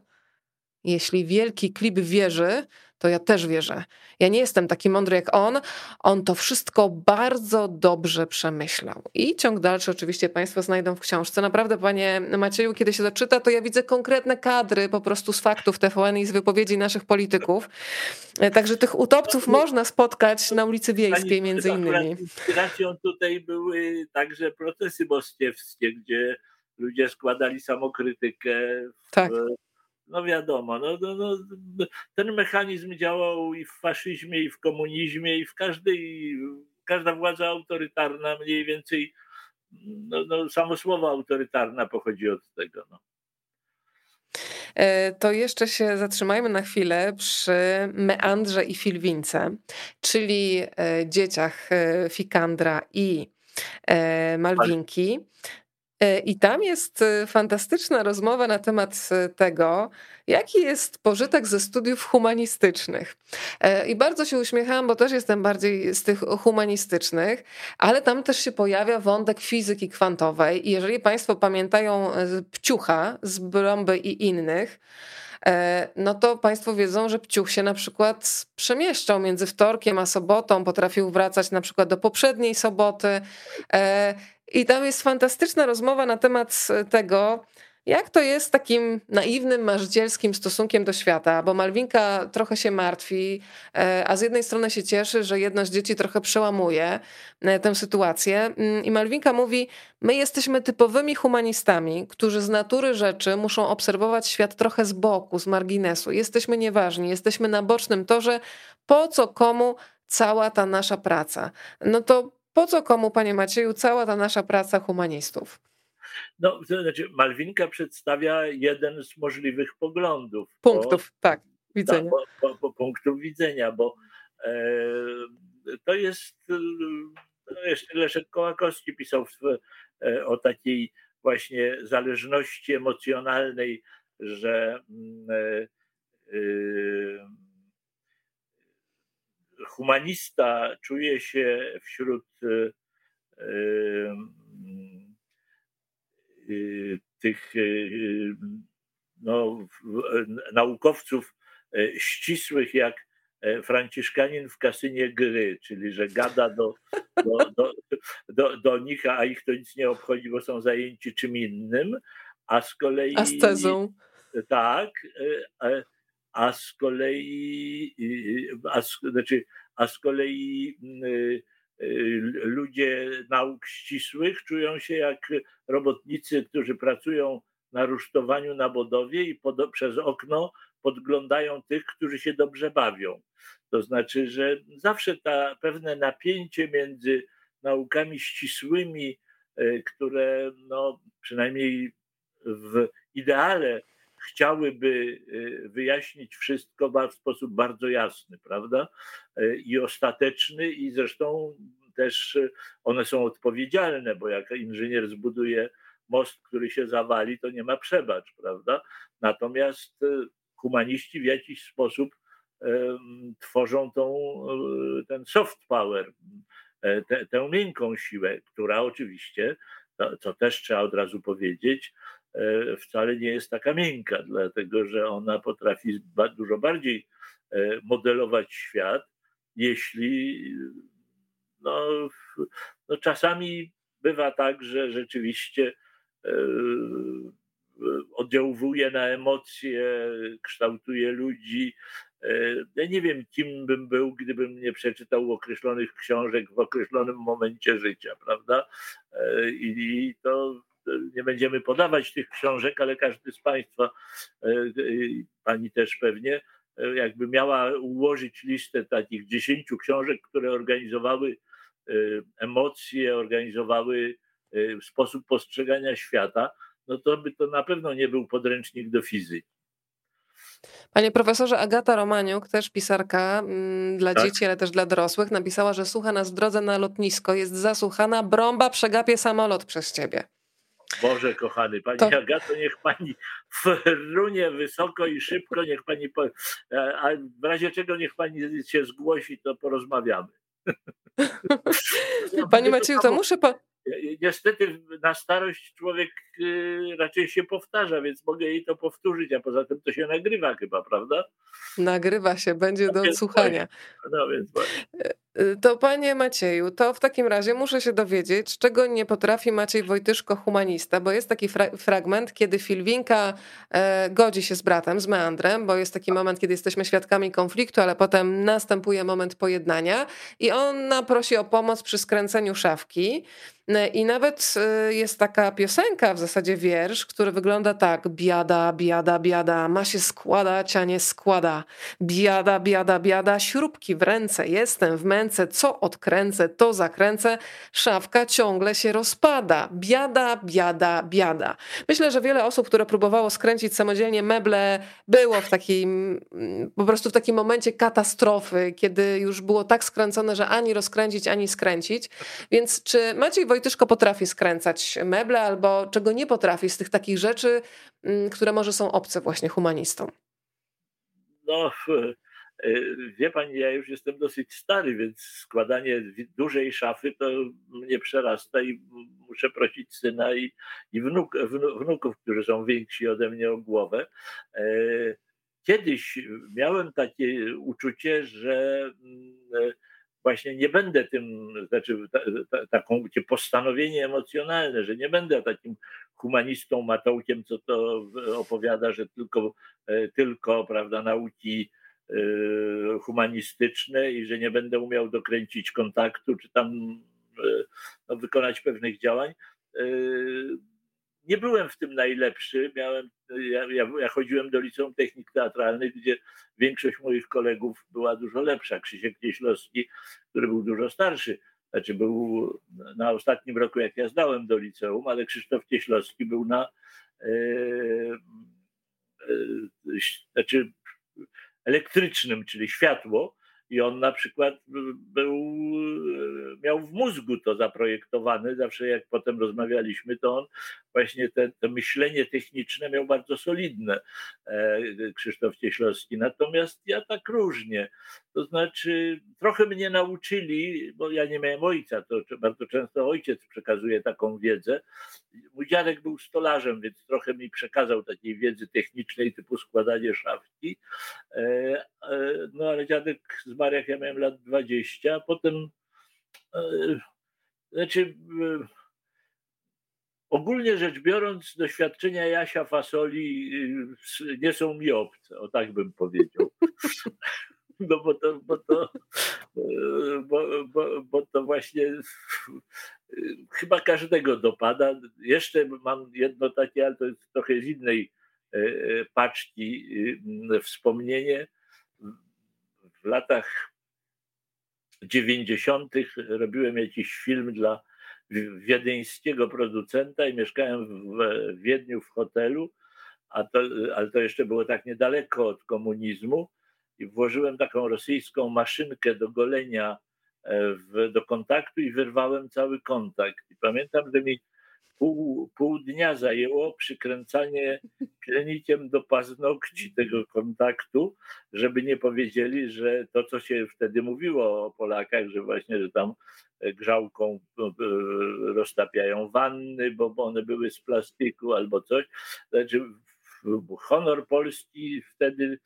Jeśli wielki klip wierzy, to ja też wierzę. Ja nie jestem taki mądry jak on. On to wszystko bardzo dobrze przemyślał. I ciąg dalszy oczywiście Państwo znajdą w książce. Naprawdę, Panie Macieju, kiedy się doczyta, to ja widzę konkretne kadry po prostu z faktów TVN i z wypowiedzi naszych polityków. Także tych utopców można spotkać na ulicy Wiejskiej między innymi. Inspiracją tutaj były także procesy moskiewskie, gdzie ludzie składali samokrytykę w, tak no wiadomo, no, no, no, ten mechanizm działał i w faszyzmie, i w komunizmie, i w każdej, każda władza autorytarna mniej więcej, no, no samo słowo autorytarna pochodzi od tego. No. E, to jeszcze się zatrzymajmy na chwilę przy Meandrze i Filwince, czyli e, dzieciach e, Fikandra i Malwinki. E, I tam jest e, fantastyczna rozmowa na temat e, tego, jaki jest pożytek ze studiów humanistycznych. I bardzo się uśmiechałam, bo też jestem bardziej z tych humanistycznych, ale tam też się pojawia wątek fizyki kwantowej. I jeżeli Państwo pamiętają Pciucha z Brąby i innych, no to Państwo wiedzą, że Pciuch się na przykład przemieszczał między wtorkiem a sobotą, potrafił wracać na przykład do poprzedniej soboty. I tam jest fantastyczna rozmowa na temat tego, jak to jest takim naiwnym, marzycielskim stosunkiem do świata, bo Malwinka trochę się martwi, e, a z jednej strony się cieszy, że jedno z dzieci trochę przełamuje e, tę sytuację. Mm, I Malwinka mówi: My jesteśmy typowymi humanistami, którzy z natury rzeczy muszą obserwować świat trochę z boku, z marginesu. Jesteśmy nieważni, jesteśmy na bocznym torze. Po co komu cała ta nasza praca? No to po co komu, panie Macieju, cała ta nasza praca humanistów? No, to znaczy, Malwinka przedstawia jeden z możliwych poglądów. Punktów, bo, tak, widzenia. Bo, bo, bo, punktów widzenia, bo e, to jest. No jeszcze Leszek Kołakowski pisał w, e, o takiej właśnie zależności emocjonalnej, że mm, e, e, humanista czuje się wśród y, y, y, tych no, naukowców ścisłych jak Franciszkanin w kasynie gry, czyli że gada do, do, do, do, do nich, a ich to nic nie obchodzi, bo są zajęci czym innym, a z kolei... Ascezą. Tak, a z kolei, a, znaczy, a z kolei y, y, ludzie nauk ścisłych czują się jak robotnicy, którzy pracują na rusztowaniu na budowie i pod, przez okno podglądają tych, którzy się dobrze bawią. To znaczy, że zawsze ta pewne napięcie między naukami ścisłymi, y, które no, przynajmniej w ideale chciałyby y, wyjaśnić wszystko w sposób bardzo jasny, prawda? Y, I ostateczny, i zresztą też y, one są odpowiedzialne, bo jak inżynier zbuduje most, który się zawali, to nie ma przebacz, prawda? Natomiast humaniści w jakiś sposób tworzą tą, ten soft power, tę, tę miękką siłę, która oczywiście, to, co też trzeba od razu powiedzieć, E, wcale nie jest taka miękka, dlatego że ona potrafi dużo bardziej e, modelować świat, jeśli no, no czasami bywa tak, że rzeczywiście e, oddziałuje na emocje, kształtuje ludzi. Ja nie wiem, kim bym był, gdybym nie przeczytał określonych książek w określonym momencie życia, prawda? I to nie będziemy podawać tych książek, ale każdy z Państwa, e, e, Pani też pewnie, e, jakby miała ułożyć listę takich dziesięciu książek, które organizowały emocje, organizowały sposób postrzegania świata, no to by to na pewno nie był podręcznik do fizyki. Panie profesorze, Agata Romaniuk, też pisarka mm, dla tak? dzieci, ale też dla dorosłych, napisała, że słucha nas w drodze na lotnisko, jest zasłuchana, brąba przegapie samolot przez ciebie. Boże kochany, Pani to... Agato, niech Pani frunie wysoko i szybko, niech Pani, po... a w razie czego niech Pani się zgłosi, to porozmawiamy. Panie Macieju, to muszę... Pa... Niestety na starość człowiek raczej się powtarza, więc mogę jej to powtórzyć, a poza tym to się nagrywa chyba, prawda? Nagrywa się, będzie do odsłuchania. No więc właśnie. To panie Macieju, to w takim razie muszę się dowiedzieć, czego nie potrafi Maciej Wojtyszko humanista, bo jest taki fra fragment, kiedy Filwinka e, godzi się z bratem, z Meandrem, bo jest taki moment, kiedy jesteśmy świadkami konfliktu, ale potem następuje moment pojednania i ona prosi o pomoc przy skręceniu szafki. E, I nawet e, jest taka piosenka, w zasadzie wiersz, który wygląda tak: biada, biada, biada, ma się składać, a nie składa. Biada, biada, biada, śrubki w ręce, jestem w męce, co odkręcę, to zakręcę, szafka ciągle się rozpada. Biada, biada, biada. Myślę, że wiele osób, które próbowało skręcić samodzielnie meble, było w takim, mm, po prostu w takim momencie katastrofy, kiedy już było tak skręcone, że ani rozkręcić, ani skręcić. Więc czy Maciej Wojtyszko potrafi skręcać meble, albo czego nie potrafi z tych takich rzeczy, mm, które może są obce właśnie humanistom? No, wie pani, ja już jestem dosyć stary, więc składanie dużej szafy to mnie przerasta i muszę prosić syna i, i wnuk, wnuków, którzy są więksi ode mnie o głowę. E, kiedyś miałem takie uczucie, że mm, właśnie nie będę tym, znaczy ta, ta, taką postanowienie emocjonalne, że nie będę takim humanistą, matołkiem, co to opowiada, że tylko, e, tylko prawda, nauki e, humanistyczne i że nie będę umiał dokręcić kontaktu, czy tam e, no, wykonać pewnych działań nie byłem w tym najlepszy. Miałem, ja, ja, ja, chodziłem do liceum technik teatralnych, gdzie większość moich kolegów była dużo lepsza. Krzysiek Nieślowski, który był dużo starszy, znaczy był na ostatnim roku, jak ja zdałem do liceum, ale Krzysztof Cieślowski był na e, znaczy elektrycznym, czyli światło, i on na przykład był, miał w mózgu to zaprojektowane. Zawsze jak potem rozmawialiśmy, to on właśnie te, to myślenie techniczne miał bardzo solidne, e, Krzysztof Cieślowski. Natomiast ja tak różnie. To znaczy, trochę mnie nauczyli, bo ja nie miałem ojca, to bardzo często ojciec przekazuje taką wiedzę. Mój dziadek był stolarzem, więc trochę mi przekazał takiej wiedzy technicznej typu składanie szafki. E, e, no ale dziadek zmarł jak ja miałem lat 20, a potem znaczy Ogólnie rzecz biorąc, doświadczenia Jasia Fasoli y, nie są mi obce, o tak bym powiedział. No bo to, bo to, bo, bo, bo to właśnie chyba każdego dopada. Jeszcze mam jedno takie, ale to jest trochę z innej paczki wspomnienie. W latach 90. robiłem jakiś film dla wiedeńskiego producenta i mieszkałem w Wiedniu w hotelu, a to, ale to jeszcze było tak niedaleko od komunizmu i włożyłem taką rosyjską maszynkę do golenia e, w, do kontaktu i wyrwałem cały kontakt. I pamiętam, że mi pół, pół dnia zajęło przykręcanie pilnikiem do paznokci tego kontaktu, żeby nie powiedzieli, że to, co się wtedy mówiło o Polakach, że właśnie, że tam grzałką e, roztapiają wanny, bo one były z plastiku albo coś. Znaczy, honor Polski wtedy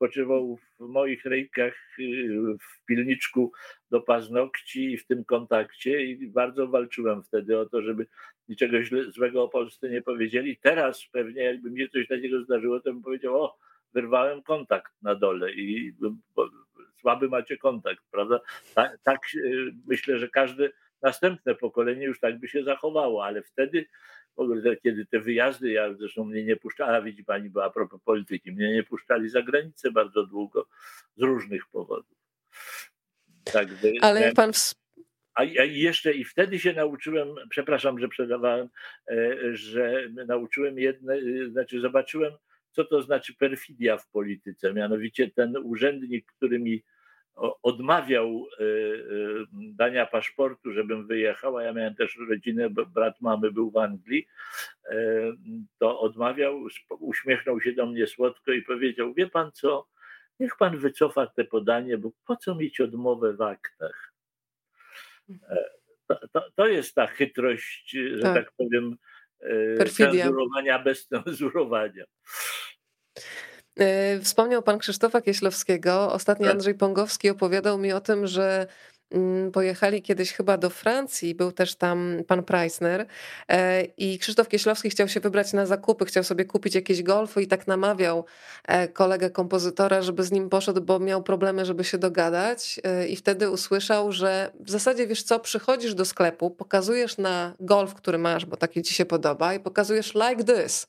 spoczywał w moich rękach y, w pilniczku do paznokci i w tym kontakcie i bardzo walczyłem wtedy o to, żeby niczego złego o Polsce nie powiedzieli. Teraz pewnie jakby mnie coś takiego zdarzyło, to bym powiedział, o, wyrwałem kontakt na dole i słaby macie kontakt, prawda? Tak, tak myślę, że każde następne pokolenie już tak by się zachowało, ale wtedy kiedy te wyjazdy, ja zresztą mnie nie puszczali, a widzi pani, bo a propos polityki, mnie nie puszczali za granicę bardzo długo z różnych powodów. Ale jak pan a jeszcze i wtedy się nauczyłem, przepraszam, że przerwałem, e, że nauczyłem jedne, znaczy zobaczyłem, co to znaczy perfidia w polityce. Mianowicie ten urzędnik, który mi odmawiał dania paszportu, żebym wyjechał, a ja miałem też rodzinę, brat mamy był w Anglii, to odmawiał, uśmiechnął się do mnie słodko i powiedział, wie pan co, niech pan wycofa te podanie, bo po co mieć odmowę w aktach? To, to, to jest ta chytrość, że tak, tak powiem, Perfidia. cenzurowania bez cenzurowania. E, wspomniał pan Krzysztofa Kieślowskiego. Ostatnio tak. Andrzej Pongowski opowiadał mi o tym, że mm, pojechali kiedyś chyba do Francji, był też tam pan Preissner e, i Krzysztof Kieślowski chciał się wybrać na zakupy, chciał sobie kupić jakieś golfy i tak namawiał e, kolegę kompozytora, żeby z nim poszedł, bo miał problemy, żeby się dogadać i wtedy usłyszał, że w zasadzie wiesz co, przychodzisz do sklepu, pokazujesz na golf, który masz, bo taki ci się podoba i pokazujesz like this.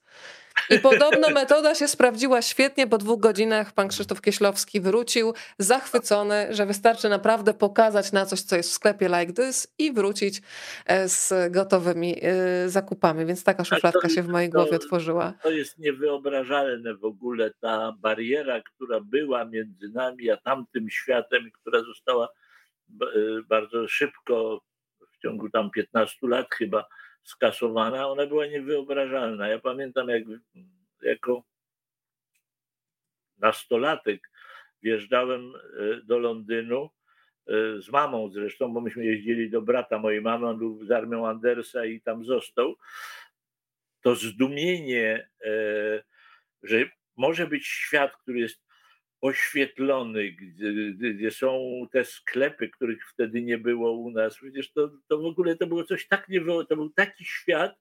I podobno metoda się sprawdziła świetnie. Po dwóch godzinach pan Krzysztof Kieślowski wrócił zachwycony, że wystarczy naprawdę pokazać na coś, co jest w sklepie like this i wrócić e, z gotowymi e, zakupami. Więc taka szufladka się w mojej głowie tworzyła. To jest niewyobrażalne w ogóle ta bariera, która była między nami a tamtym światem, która została e, bardzo szybko, w ciągu tam 15 lat chyba, skasowana, ona była niewyobrażalna. Ja pamiętam, jak jako nastolatek wjeżdżałem e, do Londynu e, z mamą zresztą, bo myśmy jeździli do brata mojej mamy, on był z armią Andersa i tam został. To zdumienie, e, że może być świat, który jest oświetlony, gdzie, gdzie, są te sklepy, których wtedy nie było u nas. Przecież to, to w ogóle to było coś tak niewyobrażalnego, to był taki świat,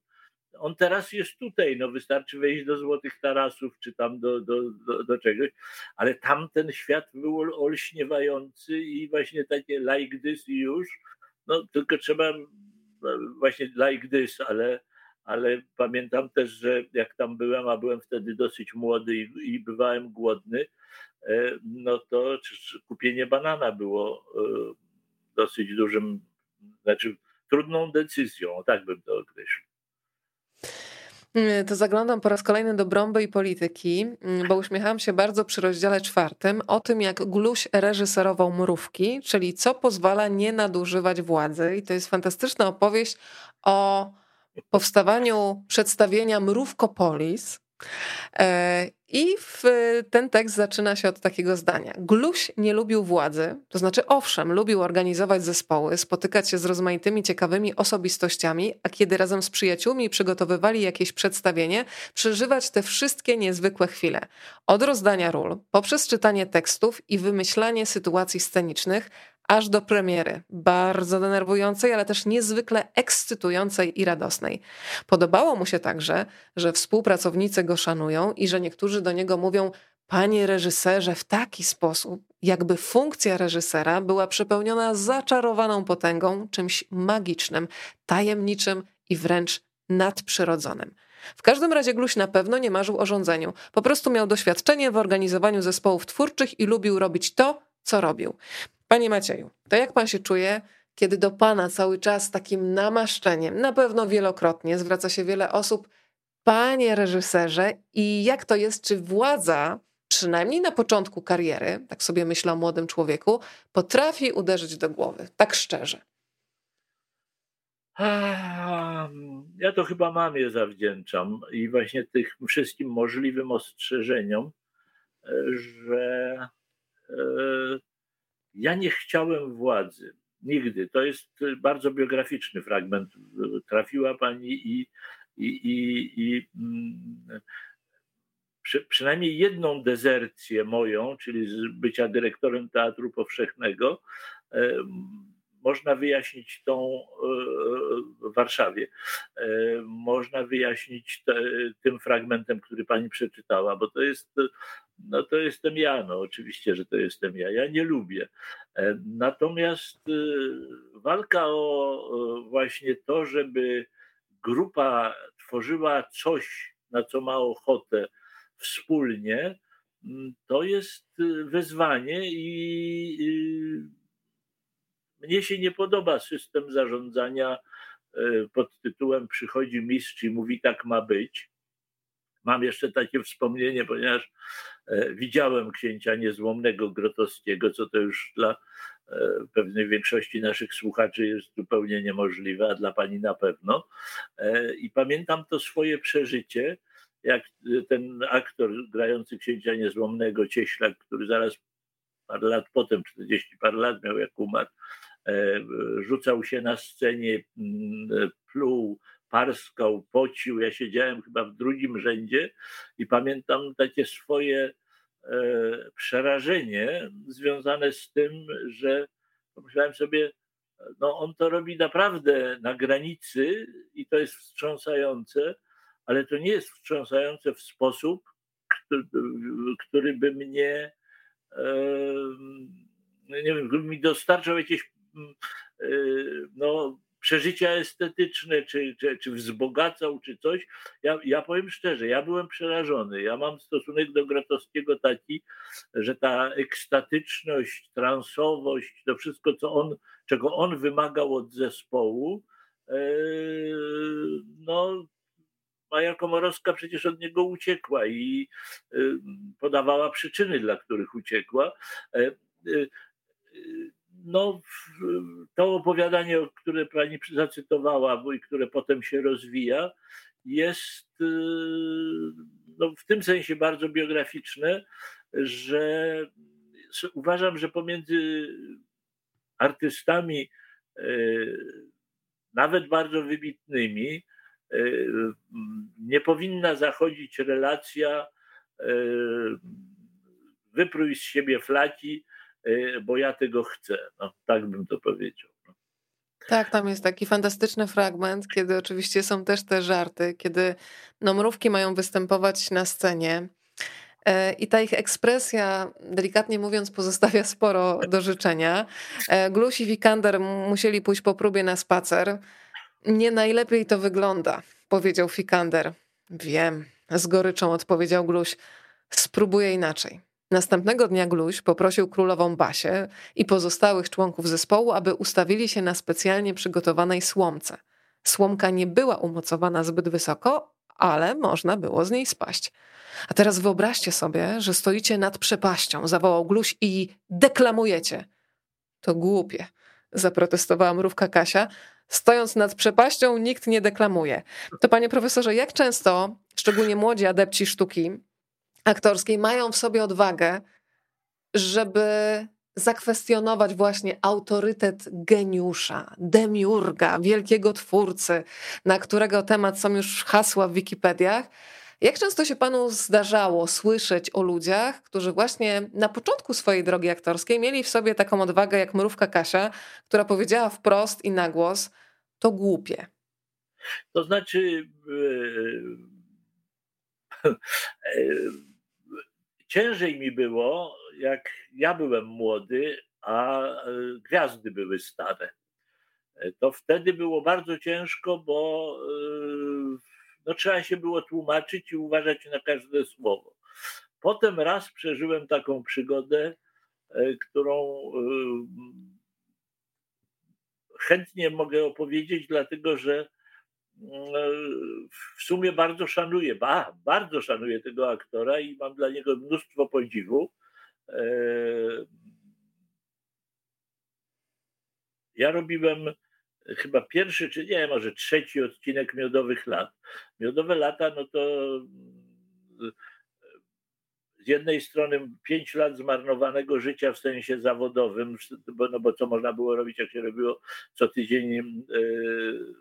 on teraz jest tutaj, no wystarczy wejść do Złotych Tarasów, czy tam do, do, do, do czegoś, ale tamten świat był olśniewający i właśnie takie like this i już, no tylko trzeba właśnie like this, ale, ale pamiętam też, że jak tam byłem, a byłem wtedy dosyć młody i, i bywałem głodny, no to kupienie banana było e, dosyć dużym, znaczy trudną decyzją, tak bym to określił. Mm, to zaglądam po raz kolejny do brąby i polityki, mm, bo uśmiechałam się bardzo przy rozdziale czwartym o tym, jak Gluś reżyserował mrówki, czyli co pozwala nie nadużywać władzy. I to jest fantastyczna opowieść o powstawaniu przedstawienia Mrówkopolis, I ten tekst zaczyna się od takiego zdania. Gluś nie lubił władzy, to znaczy owszem, lubił organizować zespoły, spotykać się z rozmaitymi ciekawymi osobistościami, a kiedy razem z przyjaciółmi przygotowywali jakieś przedstawienie, przeżywać te wszystkie niezwykłe chwile. Od rozdania ról, poprzez czytanie tekstów i wymyślanie sytuacji scenicznych, aż do premiery. Bardzo denerwującej, ale też niezwykle ekscytującej i radosnej. Podobało mu się także, że współpracownicy go szanują i że niektórzy do niego mówią: Panie reżyserze, w taki sposób, jakby funkcja reżysera była przepełniona zaczarowaną potęgą, czymś magicznym, tajemniczym i wręcz nadprzyrodzonym. W każdym razie Gluś na pewno nie marzył o rządzeniu. Po prostu miał doświadczenie w organizowaniu zespołów twórczych i lubił robić to, co robił. Panie Macieju, to jak pan się czuje, kiedy do pana cały czas takim namaszczeniem, na pewno wielokrotnie zwraca się wiele osób, panie reżyserze, i jak to jest, czy władza, przynajmniej na początku kariery, tak sobie myślę o młodym człowieku, potrafi uderzyć do głowy, tak szczerze? Ja to chyba mamie zawdzięczam i właśnie tych wszystkim możliwym ostrzeżeniom, że e, ja nie chciałem władzy. Nigdy. To jest bardzo biograficzny fragment. Trafiła pani i, i, i, i mm, przy, przynajmniej jedną dezercję moją, czyli z bycia dyrektorem Teatru Powszechnego, można wyjaśnić tą e, w Warszawie. E, można wyjaśnić te, tym fragmentem, który pani przeczytała, bo to jest, no to jestem ja, no oczywiście, że to jestem ja. Ja nie lubię. E, natomiast walka o właśnie to, żeby grupa tworzyła coś, na co ma ochotę wspólnie, to jest wyzwanie i mnie się nie podoba system zarządzania e, pod tytułem przychodzi mistrz i mówi tak ma być. Mam jeszcze takie wspomnienie, ponieważ e, widziałem księcia niezłomnego Grotowskiego, co to już dla e, pewnej większości naszych słuchaczy jest zupełnie niemożliwe, a dla pani na pewno. I pamiętam to swoje przeżycie, jak ten aktor grający księcia niezłomnego, Cieślak, który zaraz parę lat potem, 40 parę lat miał jak umarł, rzucał się na scenie, mm, pluł, parskał, pocił. Ja siedziałem chyba w drugim rzędzie i pamiętam takie swoje e, przerażenie związane z tym, że pomyślałem sobie, no on to robi naprawdę na granicy i to jest wstrząsające, ale to nie jest wstrząsające w sposób, który, by mnie, e, nie wiem, mi dostarczał jakieś e, no, przeżycia estetyczne, czy, czy, czy wzbogacał, czy coś. Ja, ja powiem szczerze, ja byłem przerażony. Ja mam stosunek do Grotowskiego taki, że ta ekstatyczność, transowość, to wszystko, co on, czego on wymagał od zespołu, e, no Maja Komorowska przecież od niego uciekła i e, podawała przyczyny, dla których uciekła. No, to opowiadanie, które pani zacytowała, i które potem się rozwija, jest y, no, w tym sensie bardzo biograficzne, że uważam, że pomiędzy artystami, y, nawet bardzo wybitnymi, y, nie powinna zachodzić relacja wyprój z siebie flaki, bo ja tego chcę. No, tak bym to powiedział. No. Tak, tam jest taki fantastyczny fragment, kiedy oczywiście są też te żarty, kiedy no, mrówki mają występować na scenie. E, I ta ich ekspresja, delikatnie mówiąc, pozostawia sporo do życzenia. E, Gluś i Wikander musieli pójść po próbie na spacer. Nie najlepiej to wygląda, powiedział Fikander. Wiem, z goryczą odpowiedział Gluś. Spróbuję inaczej. Następnego dnia Gluś poprosił królową Basię i pozostałych członków zespołu, aby ustawili się na specjalnie przygotowanej słomce. Słomka nie była umocowana zbyt wysoko, ale można było z niej spaść. A teraz wyobraźcie sobie, że stoicie nad przepaścią, zawołał Gluś i deklamujecie. To głupie, zaprotestowała mrówka Kasia. Stojąc nad przepaścią, nikt nie deklamuje. To panie profesorze, jak często, szczególnie młodzi adepci sztuki, aktorskiej mają w sobie odwagę, żeby zakwestionować właśnie autorytet geniusza, demiurga, wielkiego twórcy, na którego temat są już hasła w Wikipediach. Jak często się panu zdarzało słyszeć o ludziach, którzy właśnie na początku swojej drogi aktorskiej mieli w sobie taką odwagę jak mrówka Kasia, która powiedziała wprost i na głos: To głupie. To znaczy. Yy ciężej mi było, jak ja byłem młody, a e, gwiazdy były stare. E, to wtedy było bardzo ciężko, bo e, no, trzeba się było tłumaczyć i uważać na każde słowo. Potem raz przeżyłem taką przygodę, którą chętnie mogę opowiedzieć, dlatego że w sumie bardzo szanuję, ba, bardzo szanuję tego aktora i mam dla niego mnóstwo podziwu. E, ja robiłem chyba pierwszy, czy nie, może trzeci odcinek Miodowych Lat. Miodowe lata, no to z jednej strony pięć lat zmarnowanego życia w sensie zawodowym, bo, no bo co można było robić, jak się robiło co tydzień yy,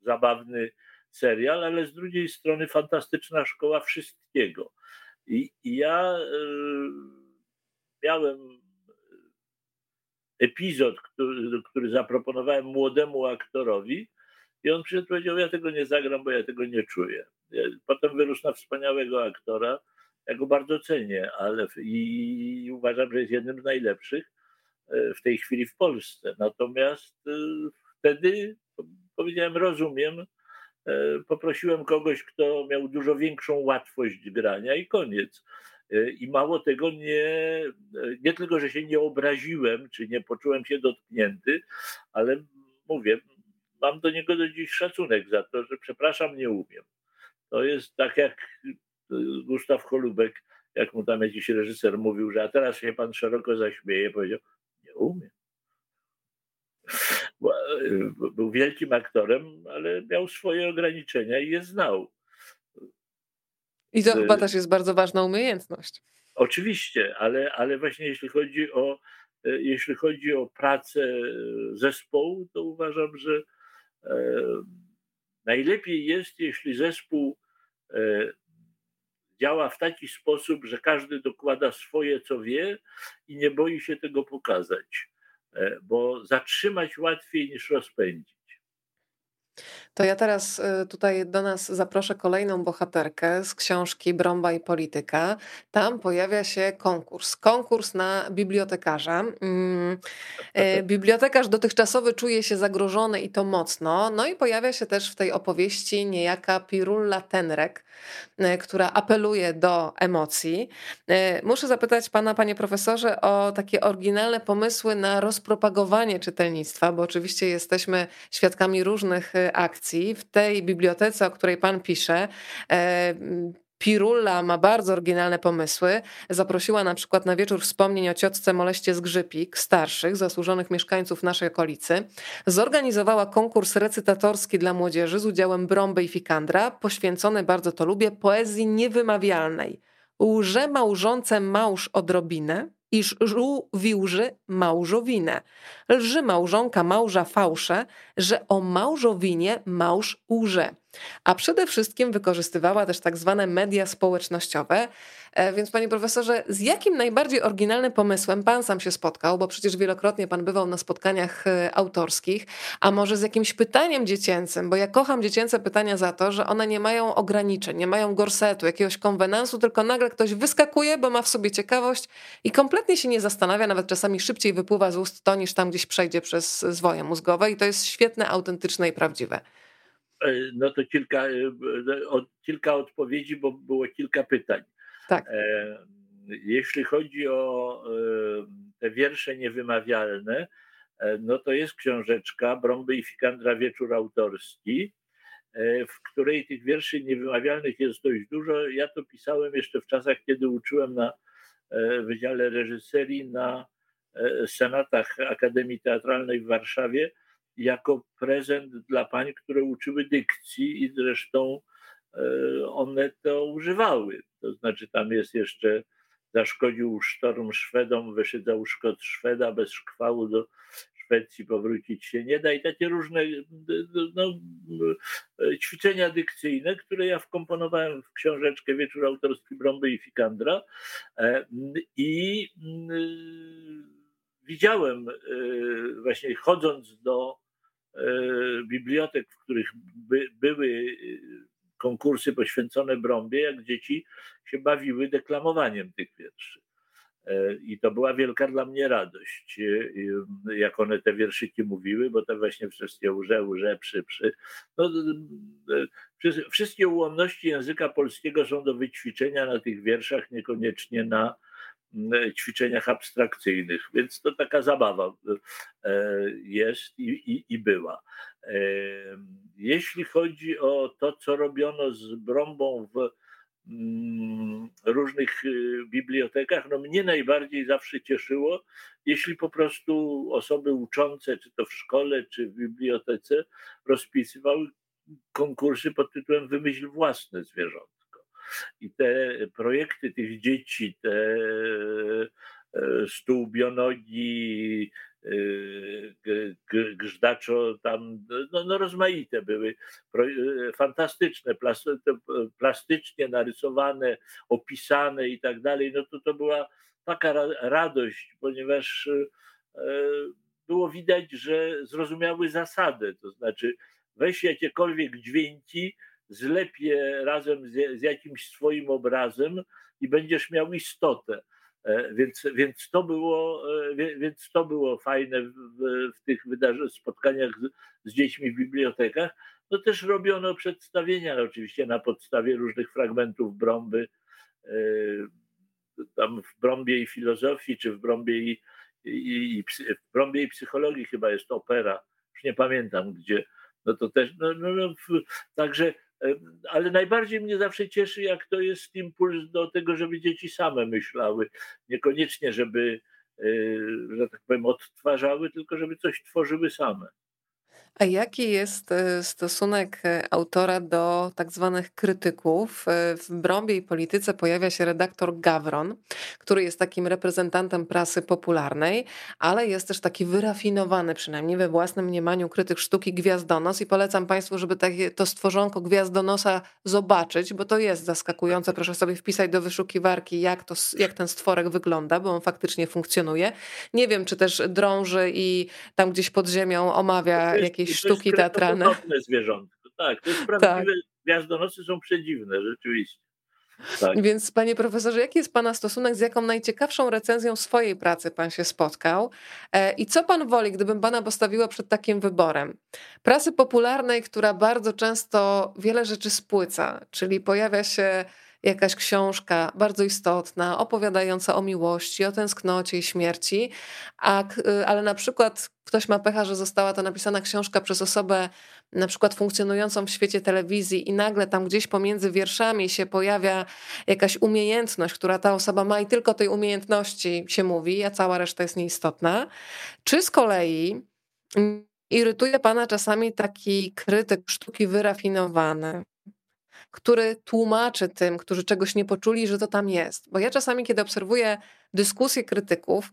zabawny serial, ale z drugiej strony fantastyczna szkoła wszystkiego. I, i ja y, miałem epizod, który, który zaproponowałem młodemu aktorowi, i on przyszedł i powiedział: Ja tego nie zagram, bo ja tego nie czuję. Potem wyrósł na wspaniałego aktora. Ja go bardzo cenię, ale i uważam, że jest jednym z najlepszych e, w tej chwili w Polsce. Natomiast e, wtedy powiedziałem, rozumiem. E, poprosiłem kogoś, kto miał dużo większą łatwość grania i koniec. E, I mało tego, nie, e, nie tylko, że się nie obraziłem, czy nie poczułem się dotknięty, ale mówię, mam do niego do dziś szacunek za to, że przepraszam, nie umiem. to jest tak jak Gustaw Holubek, jak mu tam jakiś reżyser mówił, że a teraz się pan szeroko zaśmieje, powiedział, nie umiem. Był wielkim aktorem, ale miał swoje ograniczenia i je znał. I to chyba też jest bardzo ważna umiejętność. Oczywiście, ale, ale właśnie jeśli chodzi o e, jeśli chodzi o pracę zespołu, to uważam, że e, najlepiej jest, jeśli zespół e, działa w taki sposób, że każdy dokłada swoje, co wie i nie boi się tego pokazać, bo zatrzymać łatwiej niż rozpędzić. To ja teraz y, tutaj do nas zaproszę kolejną bohaterkę z książki Brąba i Polityka. Tam pojawia się konkurs. Konkurs na bibliotekarza. Mm, y, bibliotekarz dotychczasowy czuje się zagrożony i to mocno. No i pojawia się też w tej opowieści niejaka Pirulla Tenrek, y, która apeluje do emocji. Muszę zapytać pana, panie profesorze, o takie oryginalne pomysły na rozpropagowanie czytelnictwa, bo oczywiście jesteśmy świadkami różnych akcji. W tej bibliotece, o której pan pisze, e, Pirulla ma bardzo oryginalne pomysły. Zaprosiła na przykład na wieczór wspomnień o ciotce Moleście z Grzypik, starszych, zasłużonych mieszkańców naszej okolicy. Zorganizowała konkurs recytatorski dla młodzieży z udziałem Brąby i Fikandra, poświęcony, bardzo to lubię, poezji niewymawialnej. Łże małżące małż odrobinę, iż żółwiłży małżowinę. Lży małżonka małża fałsze, że o małżowinie małż łże a przede wszystkim wykorzystywała też tak zwane media społecznościowe. E, więc panie profesorze, z jakim najbardziej oryginalnym pomysłem pan sam się spotkał, bo przecież wielokrotnie pan bywał na spotkaniach e, autorskich, a może z jakimś pytaniem dziecięcym, bo ja kocham dziecięce pytania za to, że one nie mają ograniczeń, nie mają gorsetu, jakiegoś konwenansu, tylko nagle ktoś wyskakuje, bo ma w sobie ciekawość i kompletnie się nie zastanawia, nawet czasami szybciej wypływa z ust to, niż tam gdzieś przejdzie przez zwoje mózgowe i to jest świetne, autentyczne i prawdziwe. E, no to kilka, e, kilka odpowiedzi, bo było kilka pytań. Tak. E, jeśli chodzi o te wiersze niewymawialne, no to jest książeczka Brąby i Fikandra Wieczór Autorski, w której tych wierszy niewymawialnych jest dość dużo. Ja to pisałem jeszcze w czasach, kiedy uczyłem na Wydziale Reżyserii na senatach Akademii Teatralnej w Warszawie jako prezent dla pań, które uczyły dykcji i zresztą e, one to używały. To znaczy tam jest jeszcze zaszkodził sztorm Szwedom, wyszydzał szkod Szweda, bez szkwału do Szwecji powrócić się nie da i takie różne no, ćwiczenia dykcyjne, które ja wkomponowałem w książeczkę Wieczór Autorski Brąby i Fikandra e, i widziałem e, właśnie chodząc do E, bibliotek, w których by, były e, konkursy poświęcone Brąbie, jak dzieci się bawiły deklamowaniem tych wierszy. E, I to była wielka dla mnie radość, jak one te wierszyki mówiły, bo to właśnie wszystkie łże, łże, przy, przy. No, wszystkie ułomności języka polskiego są do wyćwiczenia na tych wierszach, niekoniecznie na, ćwiczeniach abstrakcyjnych, więc to taka zabawa e, jest i, i, i była. E, jeśli chodzi o to, co robiono z brąbą w mm, różnych y, bibliotekach, no mnie najbardziej zawsze cieszyło, jeśli po prostu osoby uczące, czy to w szkole, czy w bibliotece, rozpisywały konkursy pod tytułem Wymyśl własne zwierząt. I te projekty tych dzieci, te e, stół bionogi, e, grzdaczo tam, no, no rozmaite były, e, fantastyczne, plastycznie narysowane, opisane i tak dalej, no to to była taka radość, ponieważ było widać, że zrozumiały zasadę, to znaczy weź jakiekolwiek dźwięki, zlep je razem z, z jakimś swoim obrazem i będziesz miał istotę. E, więc, więc, to było, e, więc to było fajne w, w tych wydarzeniach, spotkaniach z, z, dziećmi w bibliotekach. No też robiono przedstawienia, oczywiście na podstawie różnych fragmentów Brąby, e, tam w Brąbie i filozofii, czy w Brąbie i, i, i, w Brąbie i psychologii chyba jest opera, już nie pamiętam gdzie. No to też, no, no, no także ale najbardziej mnie zawsze cieszy, jak to jest impuls do tego, żeby dzieci same myślały. Niekoniecznie, żeby, e, że tak powiem, odtwarzały, tylko żeby coś tworzyły same. A jaki jest e, stosunek e, autora do tak zwanych krytyków? E, w Brąbie i Polityce pojawia się redaktor Gawron, który jest takim reprezentantem prasy popularnej, ale jest też taki wyrafinowany, przynajmniej we własnym mniemaniu, krytyk sztuki Gwiazdonos i polecam Państwu, żeby takie, to stworzonko Gwiazdonosa zobaczyć, bo to jest zaskakujące. Proszę sobie wpisać do wyszukiwarki, jak, to, jak ten stworek wygląda, bo on faktycznie funkcjonuje. Nie wiem, czy też drąży i tam gdzieś pod ziemią omawia jakieś jakieś sztuki teatralne. To zwierzątko, tak. To jest prawdziwe. Tak. Gwiazdonosy są przedziwne, rzeczywiście. Tak. Więc panie profesorze, jaki jest pana stosunek, z jaką najciekawszą recenzją swojej pracy pan się spotkał? E, I co pan woli, gdybym pana postawiła przed takim wyborem? Prasy popularnej, która bardzo często wiele rzeczy spłyca, czyli pojawia się jakaś książka bardzo istotna, opowiadająca o miłości, o tęsknocie i śmierci, a, y, ale na przykład ktoś ma pecha, że została to napisana książka przez osobę na przykład funkcjonującą w świecie telewizji i nagle tam gdzieś pomiędzy wierszami się pojawia jakaś umiejętność, która ta osoba ma i tylko tej umiejętności się mówi, a cała reszta jest nieistotna. Czy z kolei irytuje pana czasami taki krytyk sztuki wyrafinowany, który tłumaczy tym, którzy czegoś nie poczuli, że to tam jest. Bo ja czasami, kiedy obserwuję dyskusje krytyków,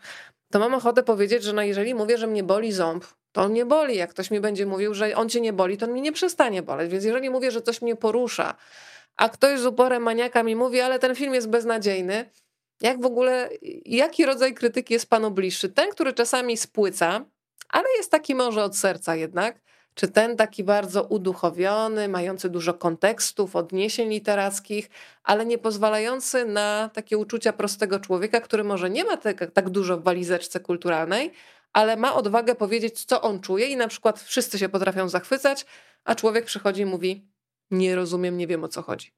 to mam ochotę powiedzieć, że no jeżeli mówię, że mnie boli ząb, to on nie boli. Jak ktoś mi będzie mówił, że on cię nie boli, to on mnie nie przestanie boleć. Więc jeżeli mówię, że coś mnie porusza, a ktoś z uporem maniaka mi mówi, ale ten film jest beznadziejny, jak w ogóle, jaki rodzaj krytyki jest panu bliższy? Ten, który czasami spłyca, ale jest taki może od serca jednak, czy ten taki bardzo uduchowiony, mający dużo kontekstów, odniesień literackich, ale nie pozwalający na takie uczucia prostego człowieka, który może nie ma tak, tak dużo w walizeczce kulturalnej, ale ma odwagę powiedzieć, co on czuje, i na przykład wszyscy się potrafią zachwycać, a człowiek przychodzi i mówi: Nie rozumiem, nie wiem o co chodzi.